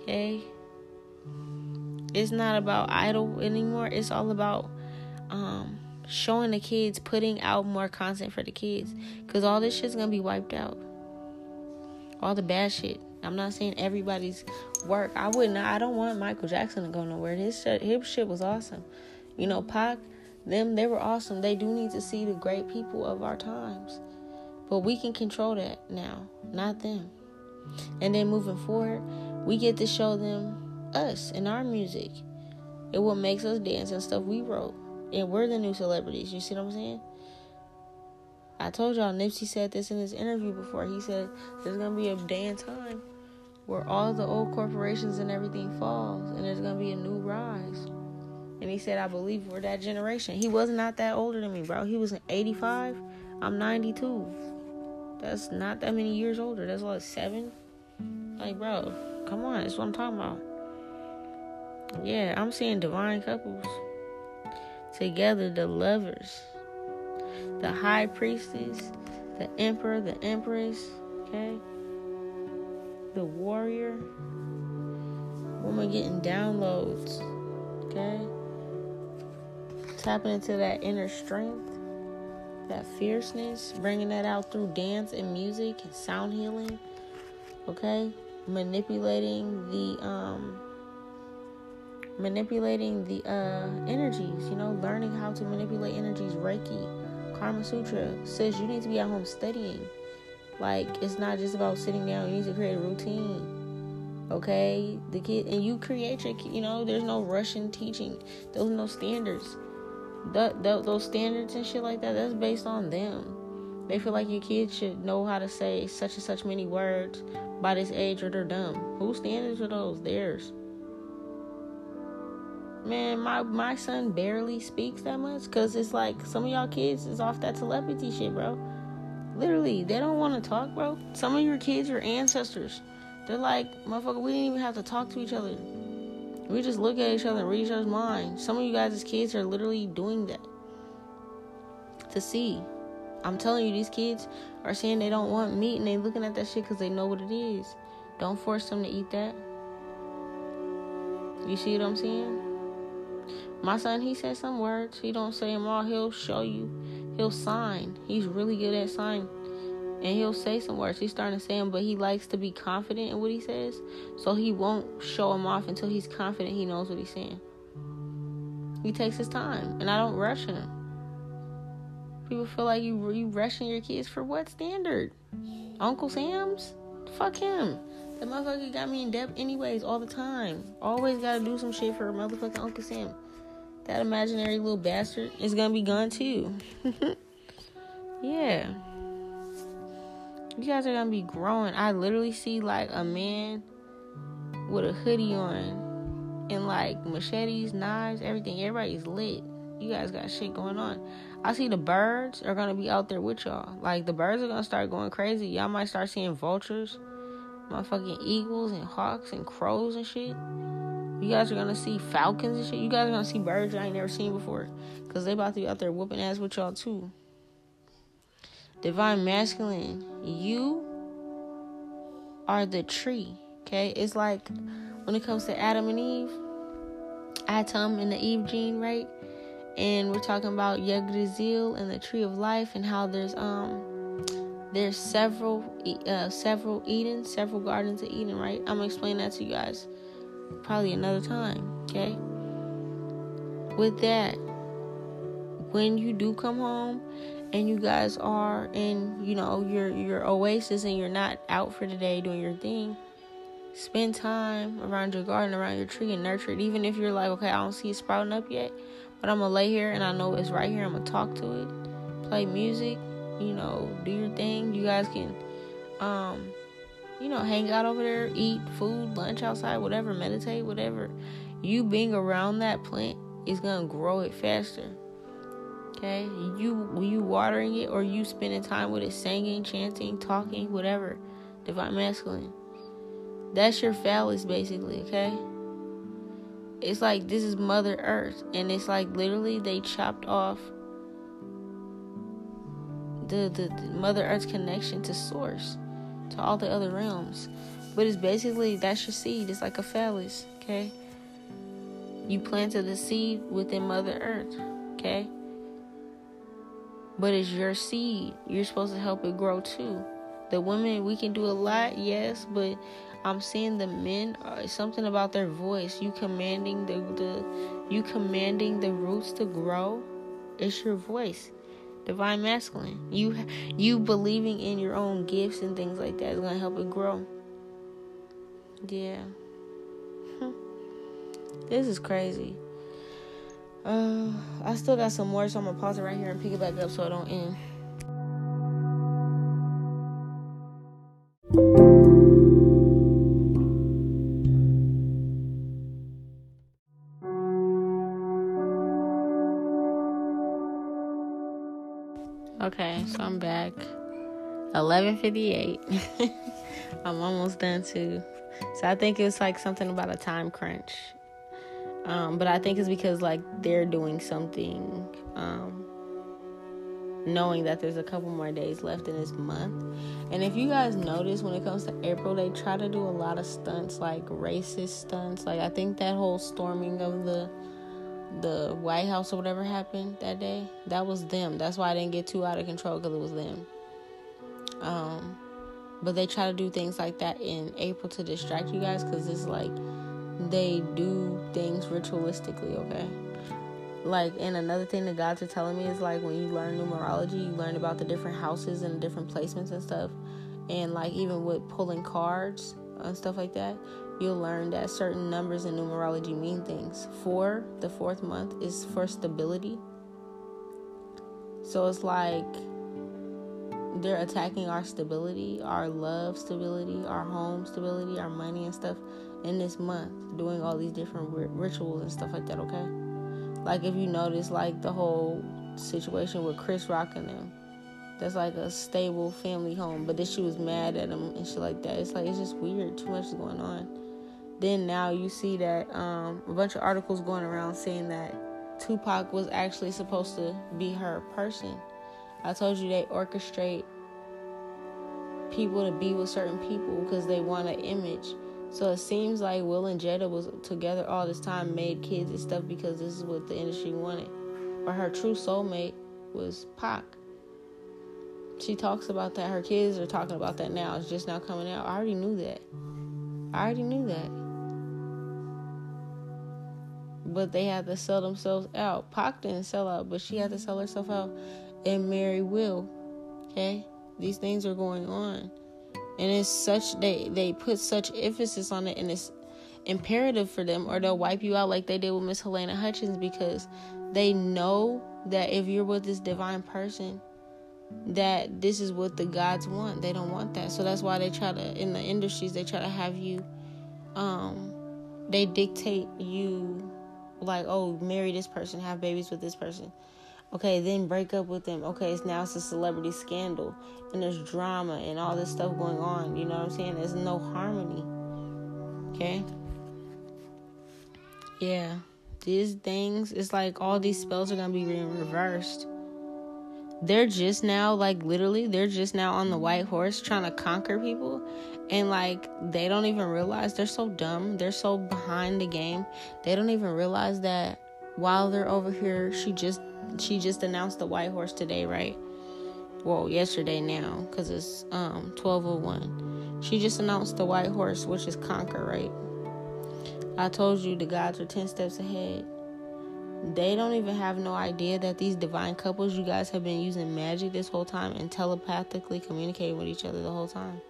Okay? It's not about idol anymore. It's all about um, showing the kids, putting out more content for the kids, because all this shit's gonna be wiped out. All the bad shit. I'm not saying everybody's work. I wouldn't. I don't want Michael Jackson to go nowhere. His shit, his shit was awesome. You know, Pac, them they were awesome. They do need to see the great people of our times, but we can control that now, not them. And then moving forward, we get to show them us and our music. It what makes us dance and stuff we wrote and we're the new celebrities. You see what I'm saying? I told y'all Nipsey said this in his interview before. He said there's gonna be a day and time where all the old corporations and everything falls, and there's gonna be a new rise. And he said, I believe we're that generation. He was not that older than me, bro. He was 85. I'm 92. That's not that many years older. That's like seven. Like, bro, come on. That's what I'm talking about. Yeah, I'm seeing divine couples together the lovers, the high priestess, the emperor, the empress, okay? The warrior, woman getting downloads, okay? Tapping into that inner strength, that fierceness, bringing that out through dance and music and sound healing, okay? Manipulating the, um, manipulating the uh, energies, you know, learning how to manipulate energies, Reiki, Karma Sutra says you need to be at home studying. Like, it's not just about sitting down, you need to create a routine. Okay? The kid, and you create your, you know, there's no Russian teaching, there's no standards. The, the, those standards and shit like that, that's based on them. They feel like your kids should know how to say such and such many words by this age or they're dumb. Whose standards are those? Theirs man, my my son barely speaks that much because it's like some of y'all kids is off that telepathy shit, bro. Literally, they don't want to talk, bro. Some of your kids are ancestors. They're like, motherfucker, we didn't even have to talk to each other. We just look at each other and read each other's minds. Some of you guys' kids are literally doing that to see. I'm telling you, these kids are saying they don't want meat and they looking at that shit because they know what it is. Don't force them to eat that. You see what I'm saying? My son, he said some words. He don't say them all. He'll show you. He'll sign. He's really good at sign. And he'll say some words. He's starting to say them, but he likes to be confident in what he says. So he won't show them off until he's confident he knows what he's saying. He takes his time, and I don't rush him. People feel like you you rushing your kids for what standard? Uncle Sam's? Fuck him. That motherfucker got me in debt anyways all the time. Always gotta do some shit for motherfucking Uncle Sam. That imaginary little bastard is gonna be gone too. yeah. You guys are gonna be growing. I literally see like a man with a hoodie on and like machetes, knives, everything. Everybody's lit. You guys got shit going on. I see the birds are gonna be out there with y'all. Like the birds are gonna start going crazy. Y'all might start seeing vultures, motherfucking eagles and hawks and crows and shit. You guys are gonna see falcons and shit. You guys are gonna see birds I ain't never seen before. Cause they about to be out there whooping ass with y'all too. Divine masculine, you are the tree. Okay? It's like when it comes to Adam and Eve, Adam and the Eve gene, right? and we're talking about Yggdrasil and the tree of life and how there's um there's several uh, several Eden, several gardens of Eden, right? I'm gonna explain that to you guys probably another time, okay? With that, when you do come home and you guys are in, you know, your your oasis and you're not out for the day doing your thing, spend time around your garden, around your tree and nurture it. Even if you're like, okay, I don't see it sprouting up yet, but I'm gonna lay here and I know it's right here. I'm gonna talk to it, play music, you know, do your thing. You guys can, um, you know, hang out over there, eat food, lunch outside, whatever, meditate, whatever. You being around that plant is gonna grow it faster. Okay, you you watering it or you spending time with it, singing, chanting, talking, whatever. Divine masculine. That's your phallus, basically. Okay it's like this is Mother Earth, and it's like literally they chopped off the, the, the Mother Earth's connection to Source, to all the other realms. But it's basically that's your seed. It's like a phallus, okay? You planted the seed within Mother Earth, okay? But it's your seed. You're supposed to help it grow too. The women, we can do a lot, yes, but I'm seeing the men uh, something about their voice. You commanding the the you commanding the roots to grow. It's your voice. Divine masculine. You you believing in your own gifts and things like that is gonna help it grow. Yeah. this is crazy. Uh, I still got some more, so I'm gonna pause it right here and pick it back up so I don't end. I'm back. 11:58. I'm almost done too. So I think it was like something about a time crunch. Um, but I think it's because like they're doing something um, knowing that there's a couple more days left in this month. And if you guys notice when it comes to April, they try to do a lot of stunts like racist stunts. Like I think that whole storming of the the White House or whatever happened that day, that was them. That's why I didn't get too out of control because it was them. Um, but they try to do things like that in April to distract you guys because it's like they do things ritualistically, okay? Like, and another thing that God's are telling me is like when you learn numerology, you learn about the different houses and different placements and stuff. And like, even with pulling cards and stuff like that, you'll learn that certain numbers in numerology mean things. Four, the fourth month, is for stability. So it's like they're attacking our stability, our love stability, our home stability, our money and stuff in this month, doing all these different rituals and stuff like that, okay? Like if you notice, like the whole situation with Chris Rock and them. That's like a stable family home, but then she was mad at him and shit like that. It's like it's just weird. Too much is going on then now you see that um, a bunch of articles going around saying that Tupac was actually supposed to be her person. I told you they orchestrate people to be with certain people because they want an image. So it seems like Will and Jada was together all this time, made kids and stuff because this is what the industry wanted. But her true soulmate was Pac. She talks about that. Her kids are talking about that now. It's just now coming out. I already knew that. I already knew that but they had to sell themselves out. Pac didn't sell out, but she had to sell herself out and marry Will. Okay? These things are going on. And it's such they they put such emphasis on it and it's imperative for them or they'll wipe you out like they did with Miss Halyna Hutchins because they know that if you're with this divine person that this is what the gods want. They don't want that. So that's why they try to in the industries they try to have you um they dictate you like, oh, marry this person, have babies with this person. Okay, then break up with them. Okay, it's now it's a celebrity scandal and there's drama and all this stuff going on. You know what I'm saying? There's no harmony. Okay? Yeah. These things, it's like all these spells are gonna be being reversed. They're just now, like literally, they're just now on the white horse trying to conquer people. And like they don't even realize they're so dumb. They're so behind the game. They don't even realize that while they're over here, she just she just announced the white horse today, right? Well, yesterday now, because it's um 1201. She just announced the white horse, which is conquer, right? I told you the gods are 10 steps ahead. They don't even have no idea that these divine couples, you guys have been using magic this whole time and telepathically communicating with each other the whole time.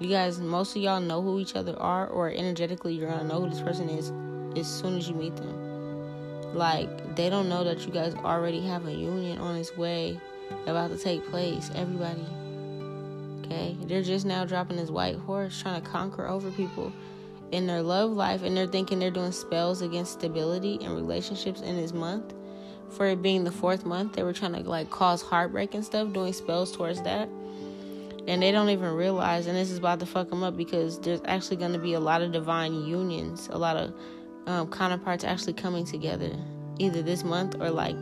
You guys, most of y'all know who each other are, or energetically, you're gonna know who this person is as soon as you meet them. Like they don't know that you guys already have a union on its way about to take place. Everybody. Okay? They're just now dropping this white horse trying to conquer over people in their love life and they're thinking they're doing spells against stability and relationships in this month. For it being the fourth month, they were trying to like cause heartbreak and stuff, doing spells towards that. And they don't even realize, and this is about to fuck them up because there's actually going to be a lot of divine unions, a lot of um, counterparts actually coming together either this month or like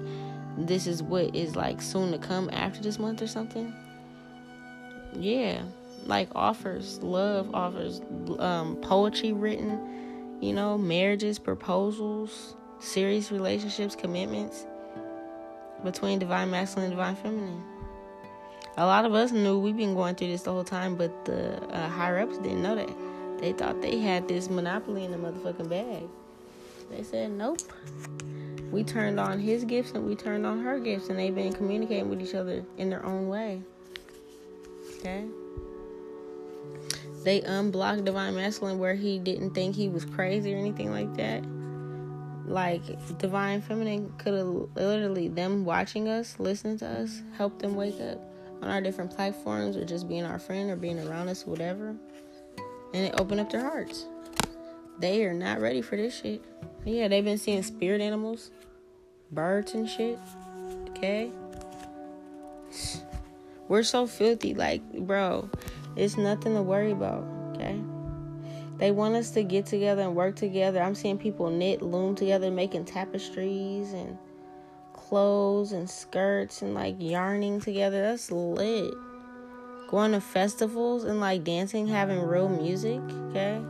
this is what is like soon to come after this month or something. Yeah, like offers, love offers, um, poetry written, you know, marriages, proposals, serious relationships, commitments between divine masculine and divine feminine. A lot of us knew we've been going through this the whole time, but the uh, higher ups didn't know that. They thought they had this monopoly in the motherfucking bag. They said, nope. We turned on his gifts and we turned on her gifts, and they've been communicating with each other in their own way. Okay? They unblocked Divine Masculine where he didn't think he was crazy or anything like that. Like, Divine Feminine could have literally, them watching us, listening to us, helped them wake up on our different platforms or just being our friend or being around us, whatever. And it opened up their hearts. They are not ready for this shit. Yeah, they've been seeing spirit animals, birds and shit. Okay? We're so filthy. Like, bro, it's nothing to worry about. Okay? They want us to get together and work together. I'm seeing people knit, loom together, making tapestries and clothes and skirts and like yarning together. That's lit. Going to festivals and like dancing, having real music. Okay?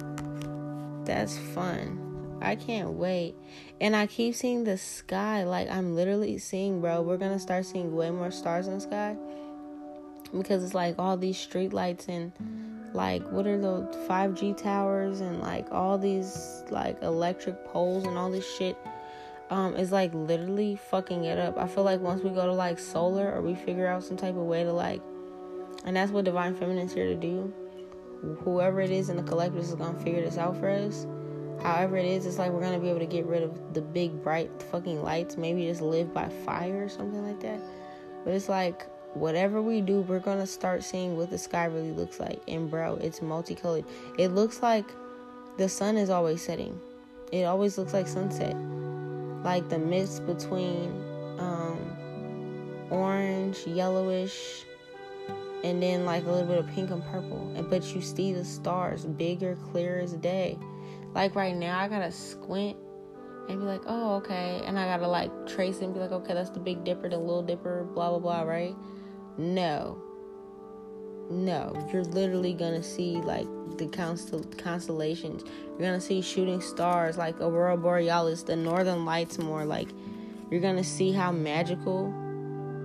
That's fun. I can't wait. And I keep seeing the sky. Like, I'm literally seeing, bro, we're to start seeing way more stars in the sky. Because it's like all these street lights and like what are the 5G towers and like all these like electric poles and all this shit um is like literally fucking it up. I feel like once we go to like solar or we figure out some type of way to like and that's what divine feminine's here to do whoever it is in the collective is gonna figure this out for us. However it is, it's like we're gonna be able to get rid of the big bright fucking lights. Maybe just live by fire or something like that. But it's like whatever we do, we're gonna start seeing what the sky really looks like. And bro, it's multicolored. It looks like the sun is always setting. It always looks like sunset. Like the mist between um, orange, yellowish, and then like a little bit of pink and purple. And but you see the stars bigger, clear as day. Like right now, I gotta squint and be like, oh okay, and I gotta like trace and be like, okay, that's the Big Dipper, the Little Dipper, blah blah blah, right? No, no, you're literally gonna see like the constel- constellations. You're gonna see shooting stars like aurora borealis, the northern lights more. Like you're gonna see how magical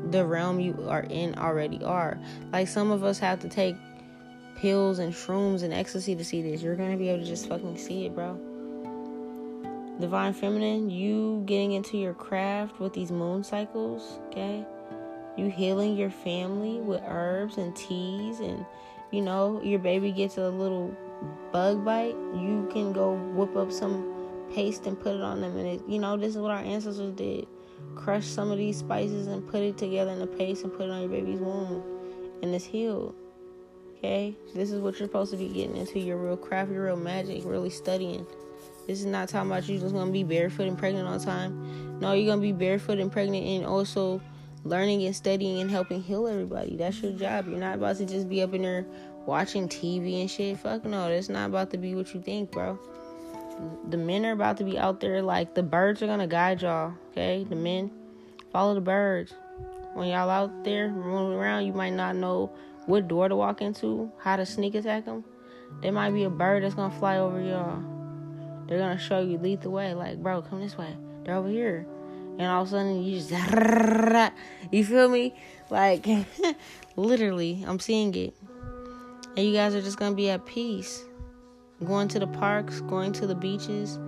the realm you are in already are. Like some of us have to take pills and shrooms and ecstasy to see this. You're gonna be able to just fucking see it, bro. Divine Feminine, you getting into your craft with these moon cycles, okay? You healing your family with herbs and teas, and you know, your baby gets a little bug bite, you can go whip up some paste and put it on them. And it, you know, this is what our ancestors did crush some of these spices and put it together in a paste and put it on your baby's wound. And it's healed. Okay? This is what you're supposed to be getting into your real craft, your real magic, really studying. This is not talking about you just gonna be barefoot and pregnant all the time. No, you're gonna be barefoot and pregnant and also learning and studying and helping heal everybody. That's your job. You're not about to just be up in there watching TV and shit. Fuck no, that's not about to be what you think, bro. The men are about to be out there like the birds are gonna guide y'all. Okay, the men follow the birds. When y'all out there moving around, you might not know what door to walk into, how to sneak attack them. There might be a bird that's gonna fly over y'all. They're gonna show you lead the way. Like, bro, come this way. They're over here. And all of a sudden you just you feel me? Like literally, I'm seeing it. And you guys are just gonna be at peace. Going to the parks, going to the beaches.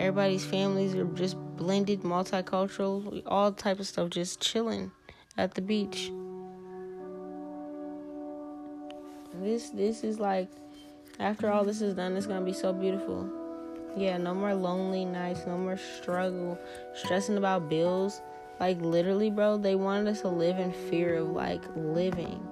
Everybody's families are just blended, multicultural, all type of stuff, just chilling at the beach. This this is like after all this is done, it's gonna be so beautiful. Yeah, no more lonely nights, no more struggle, stressing about bills. Like literally, bro, they wanted us to live in fear of like living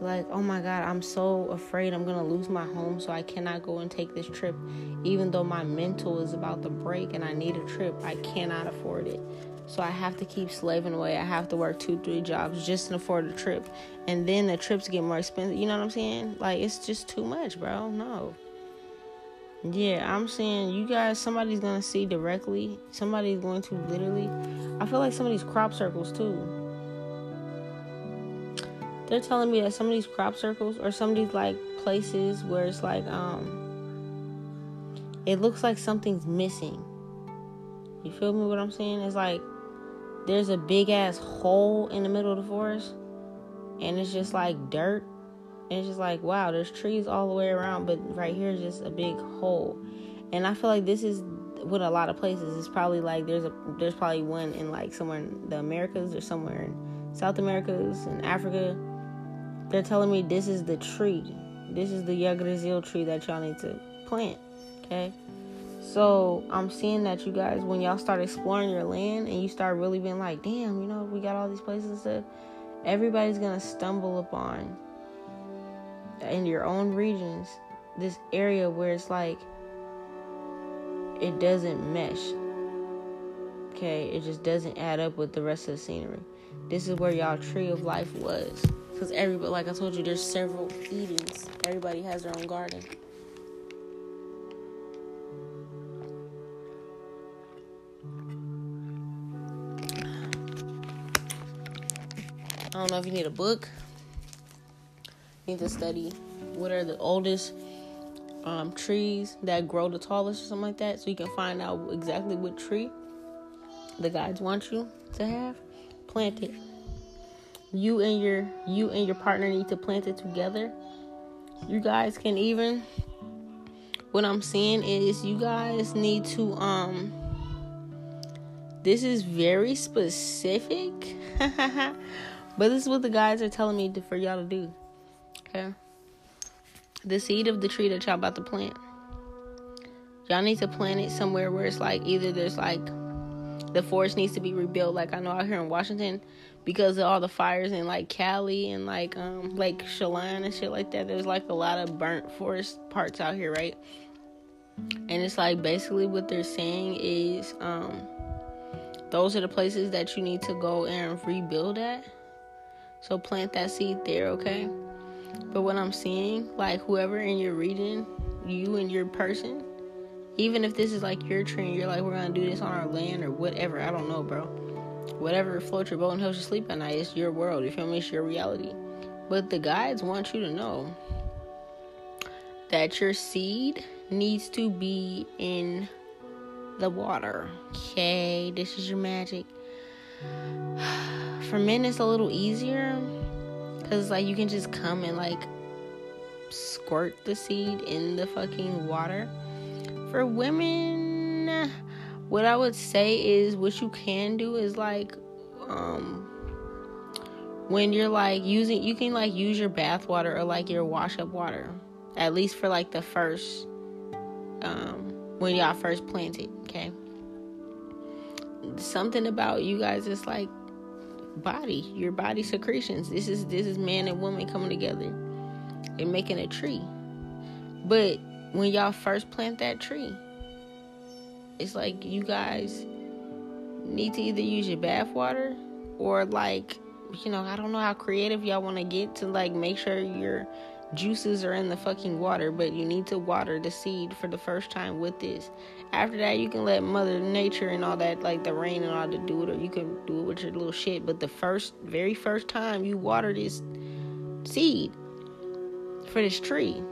like, oh my God, I'm so afraid I'm gonna lose my home, so I cannot go and take this trip. Even though my mental is about to break and I need a trip, I cannot afford it. So I have to keep slaving away. I have to work two, three jobs just to afford a trip. And then the trips get more expensive. You know what I'm saying? Like, it's just too much, bro. No. Yeah, I'm saying you guys, somebody's gonna see directly. Somebody's going to literally. I feel like some of these crop circles too they're telling me that some of these crop circles or some of these like places where it's like um it looks like something's missing. You feel me what I'm saying? It's like there's a big ass hole in the middle of the forest and it's just like dirt. And it's just like wow, there's trees all the way around, but right here is just a big hole. And I feel like this is with a lot of places. It's probably like there's a there's probably one in like somewhere in the Americas or somewhere in South Americas and Africa they're telling me this is the tree. This is the Yggdrasil tree that y'all need to plant. Okay? So I'm seeing that you guys, when y'all start exploring your land and you start really being like, damn, you know, we got all these places stuff, everybody's gonna stumble upon in your own regions this area where it's like it doesn't mesh. Okay, it just doesn't add up with the rest of the scenery. This is where y'all tree of life was. Because everybody, like I told you, there's several Edens. Everybody has their own garden. I don't know if you need a book. Need to study what are the oldest um, trees that grow the tallest or something like that, so you can find out exactly what tree the guides want you to have. Plant it you and your you and your partner need to plant it together you guys can even what i'm saying is you guys need to um this is very specific but this is what the guys are telling me to, for y'all to do okay the seed of the tree that y'all about to plant y'all need to plant it somewhere where it's like either there's like the forest needs to be rebuilt like i know out here in washington because of all the fires in like Cali and like um like Chelan and shit like that. There's like a lot of burnt forest parts out here, right? And it's like basically what they're saying is um those are the places that you need to go and rebuild at. So plant that seed there, okay? But what I'm seeing, like whoever in your region, you and your person, even if this is like your and you're like, we're gonna do this on our land or whatever, I don't know, bro whatever floats your boat and helps you sleep at night, it's your world. You feel me? It's your reality. But the guides want you to know that your seed needs to be in the water. Okay, this is your magic. For men, it's a little easier because, like, you can just come and, like, squirt the seed in the fucking water. For women, what I would say is what you can do is like um when you're like using you can like use your bath water or like your wash up water At least for like the first, um, when y'all first planted, okay? Something about you guys is like body, your body secretions. This is this is man and woman coming together and making a tree. But when y'all first plant that tree, it's like you guys need to either use your bath water or like you know, I don't know how creative y'all want to get to like make sure your juices are in the fucking water, but you need to water the seed for the first time with this. After that, you can let Mother Nature and all that, like the rain and all to do it, or you can do it with your little shit. But the first, very first time you water this seed for this tree,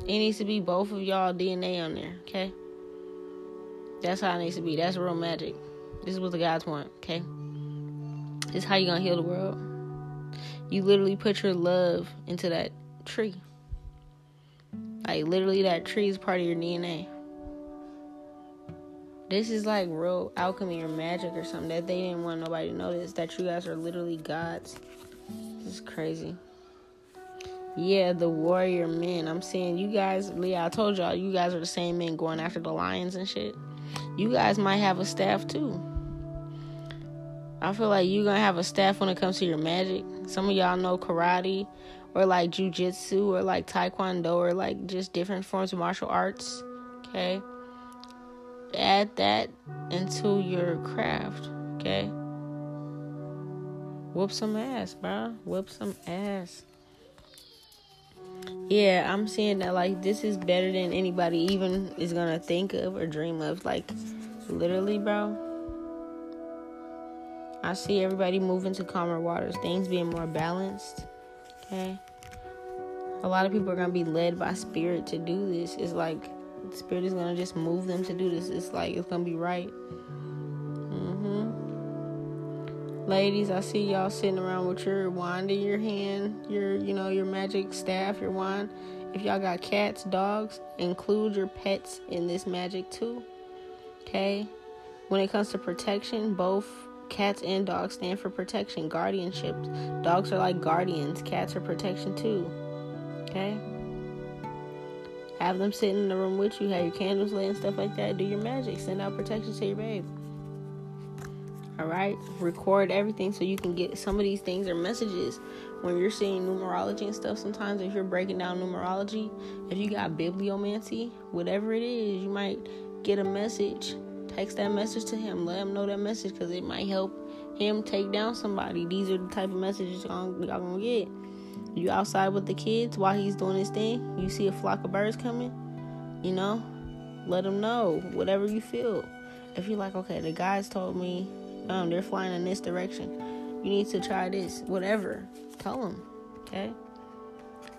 it needs to be both of y'all DNA on there, okay? That's how it needs to be. That's real magic. This is what the gods want, okay? This is how you gonna heal the world. You literally put your love into that tree. Like literally that tree is part of your DNA. This is like real alchemy or magic or something that they didn't want nobody to notice. That you guys are literally gods. This is crazy. Yeah, the warrior men. I'm saying you guys, yeah, I told y'all, you guys are the same men going after the lions and shit. You guys might have a staff too. I feel like you're gonna have a staff when it comes to your magic. Some of y'all know karate or like jujitsu or like taekwondo or like just different forms of martial arts. Okay. Add that into your craft. Okay. Whoop some ass, bro. Whoop some ass. Yeah, I'm seeing that like this is better than anybody even is gonna think of or dream of. Like, literally, bro I see everybody moving to calmer waters, things being more balanced. Okay. A lot of people are gonna be led by spirit to do this. It's like spirit is gonna just move them to do this. It's like it's gonna be right. Mm-hmm. Ladies, I see y'all sitting around with your wand in your hand, your you know your magic staff, your wand. If y'all got cats, dogs, include your pets in this magic too. Okay. When it comes to protection, both Cats and dogs stand for protection, guardianship. Dogs are like guardians, cats are protection too. Okay? Have them sit in the room with you, have your candles lit and stuff like that. Do your magic. Send out protection to your babe. Alright? Record everything so you can get some of these things or messages when you're seeing numerology and stuff. Sometimes, if you're breaking down numerology, if you got bibliomancy, whatever it is, you might get a message text that message to him. Let him know that message because it might help him take down somebody. These are the type of messages y'all, y'all gonna get. You outside with the kids while he's doing his thing. You see a flock of birds coming. You know, let him know whatever you feel. If you're like, okay, the guys told me um, they're flying in this direction. You need to try this. Whatever. Tell them. Okay.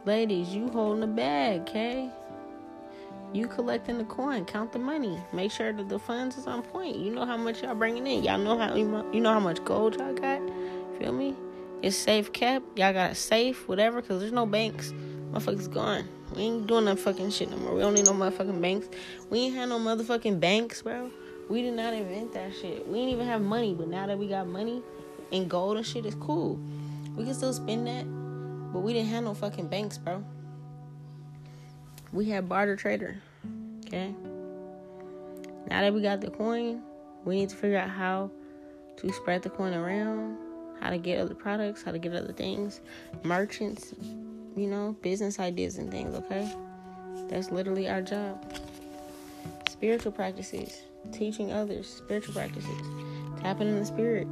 Ladies, you holding the bag. Okay. You collecting the coin, count the money, make sure that the funds is on point. You know how much y'all bringing in. Y'all know how you know how much gold y'all got. Feel me? It's safe kept. Y'all got a safe, whatever, because there's no banks. Motherfuckers gone. We ain't doing that fucking shit no more. We don't need no motherfucking banks. We ain't had no motherfucking banks, bro. We did not invent that shit. We didn't even have money, but now that we got money and gold and shit, it's cool. We can still spend that, but we didn't have no fucking banks, bro we had barter trader. Okay. Now that we got the coin, we need to figure out how to spread the coin around, how to get other products, how to get other things, merchants, you know, business ideas and things, okay? That's literally our job. Spiritual practices, teaching others, spiritual practices, tapping in the spirit,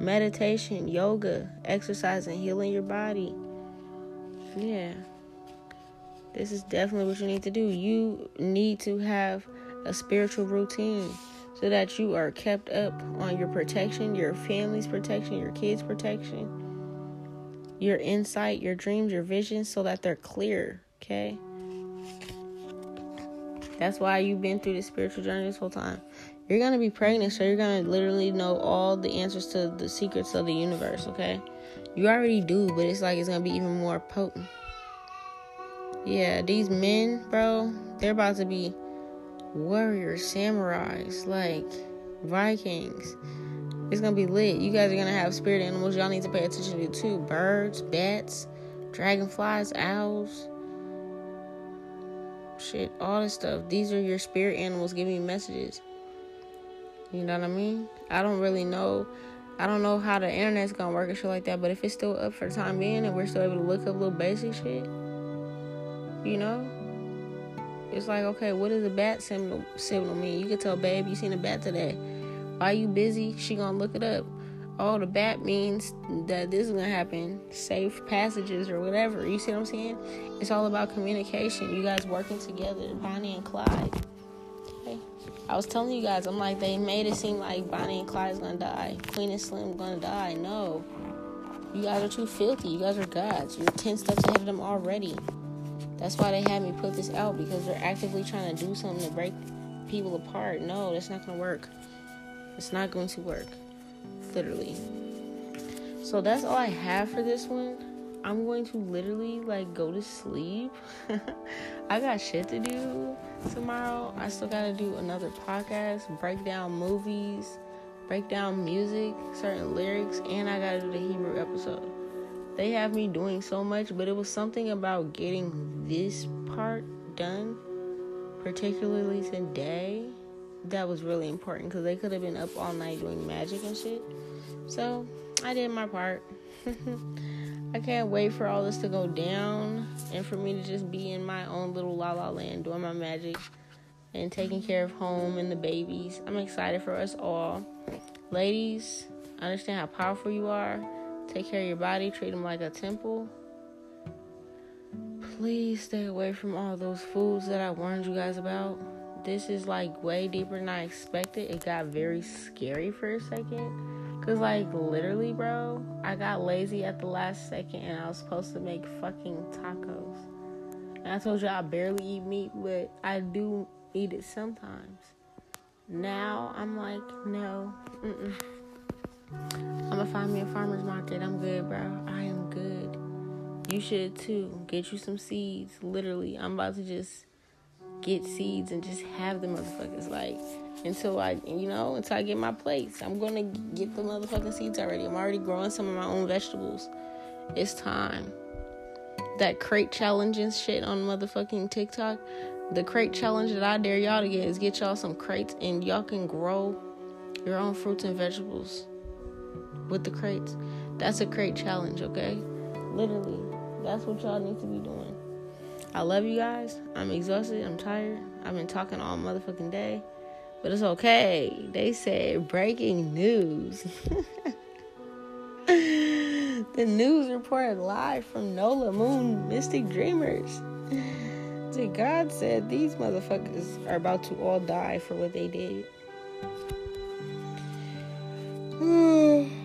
meditation, yoga, exercising, healing your body. Yeah. This is definitely what you need to do. You need to have a spiritual routine so that you are kept up on your protection, your family's protection, your kids' protection, your insight, your dreams, your visions, so that they're clear. Okay? That's why you've been through this spiritual journey this whole time. You're gonna be pregnant, so you're gonna literally know all the answers to the secrets of the universe, okay? You already do, but it's like it's gonna be even more potent. Yeah, these men, bro, they're about to be warriors, samurais, like Vikings. It's gonna be lit. You guys are gonna have spirit animals y'all need to pay attention to too. Birds, bats, dragonflies, owls. shit, all this stuff. These are your spirit animals giving you messages. You know what I mean? I don't really know. I don't know how the internet's gonna work and shit like that, but if it's still up for the time being and we're still able to look up little basic shit, you know, it's like, okay, what does a bat signal, signal mean? You can tell, babe, you seen a bat today. Why you busy? She gonna look it up. Oh, the bat means that this is gonna happen. Safe passages or whatever. You see what I'm saying? It's all about communication. You guys working together, Bonnie and Clyde. Okay. I was telling you guys, I'm like, they made it seem like Bonnie and Clyde's gonna die. Queen and Slim gonna die. No. You guys are too filthy. You guys are gods. You're 10 steps ahead of them already. That's why they had me put this out because they're actively trying to do something to break people apart. No, that's not gonna work. It's not going to work literally. So that's all I have for this one. I'm going to literally like go to sleep. I got shit to do tomorrow. I still got to do another podcast, break down movies, break down music, certain lyrics, and I got to do the Hebrew episode. They have me doing so much, but it was something about getting this part done, particularly today, that was really important because they could have been up all night doing magic and shit. So I did my part. I can't wait for all this to go down and for me to just be in my own little la la land doing my magic and taking care of home and the babies. I'm excited for us all. Ladies, understand how powerful you are. Take care of your body, treat them like a temple. Please stay away from all those foods that I warned you guys about. This is like way deeper than I expected. It got very scary for a second Cause like literally, bro, I got lazy at the last second and I was supposed to make fucking tacos. And I told you I barely eat meat, but I do eat it sometimes. Now I'm like, no, mm-mm. I'm gonna find me a farmer's market. I'm good, bro. I am good. You should too. Get you some seeds. Literally, I'm about to just get seeds and just have the motherfuckers. Like, until I, you know, until I get my plates. I'm gonna get the motherfucking seeds already. I'm already growing some of my own vegetables. It's time. That crate challenge and shit on motherfucking TikTok. The crate challenge that I dare y'all to get is get y'all some crates and y'all can grow your own fruits and vegetables with the crates. That's a crate challenge, okay? Literally. That's what y'all need to be doing. I love you guys. I'm exhausted. I'm tired. I've been talking all motherfucking day. But it's okay. They said breaking news. the news reported live from Nola Moon Mystic Dreamers. The God said these motherfuckers are about to all die for what they did. Hmm.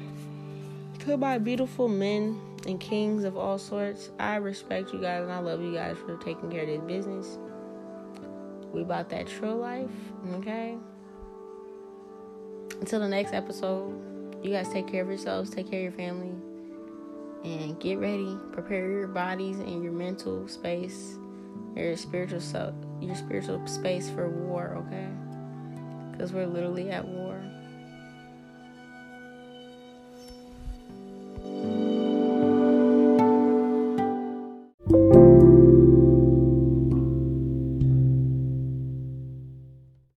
To my beautiful men and kings of all sorts, I respect you guys and I love you guys for taking care of this business. We about that true life, okay? Until the next episode, you guys take care of yourselves, take care of your family, and get ready. Prepare your bodies and your mental space, your spiritual self, your spiritual space for war, okay? Because we're literally at war. Thank you.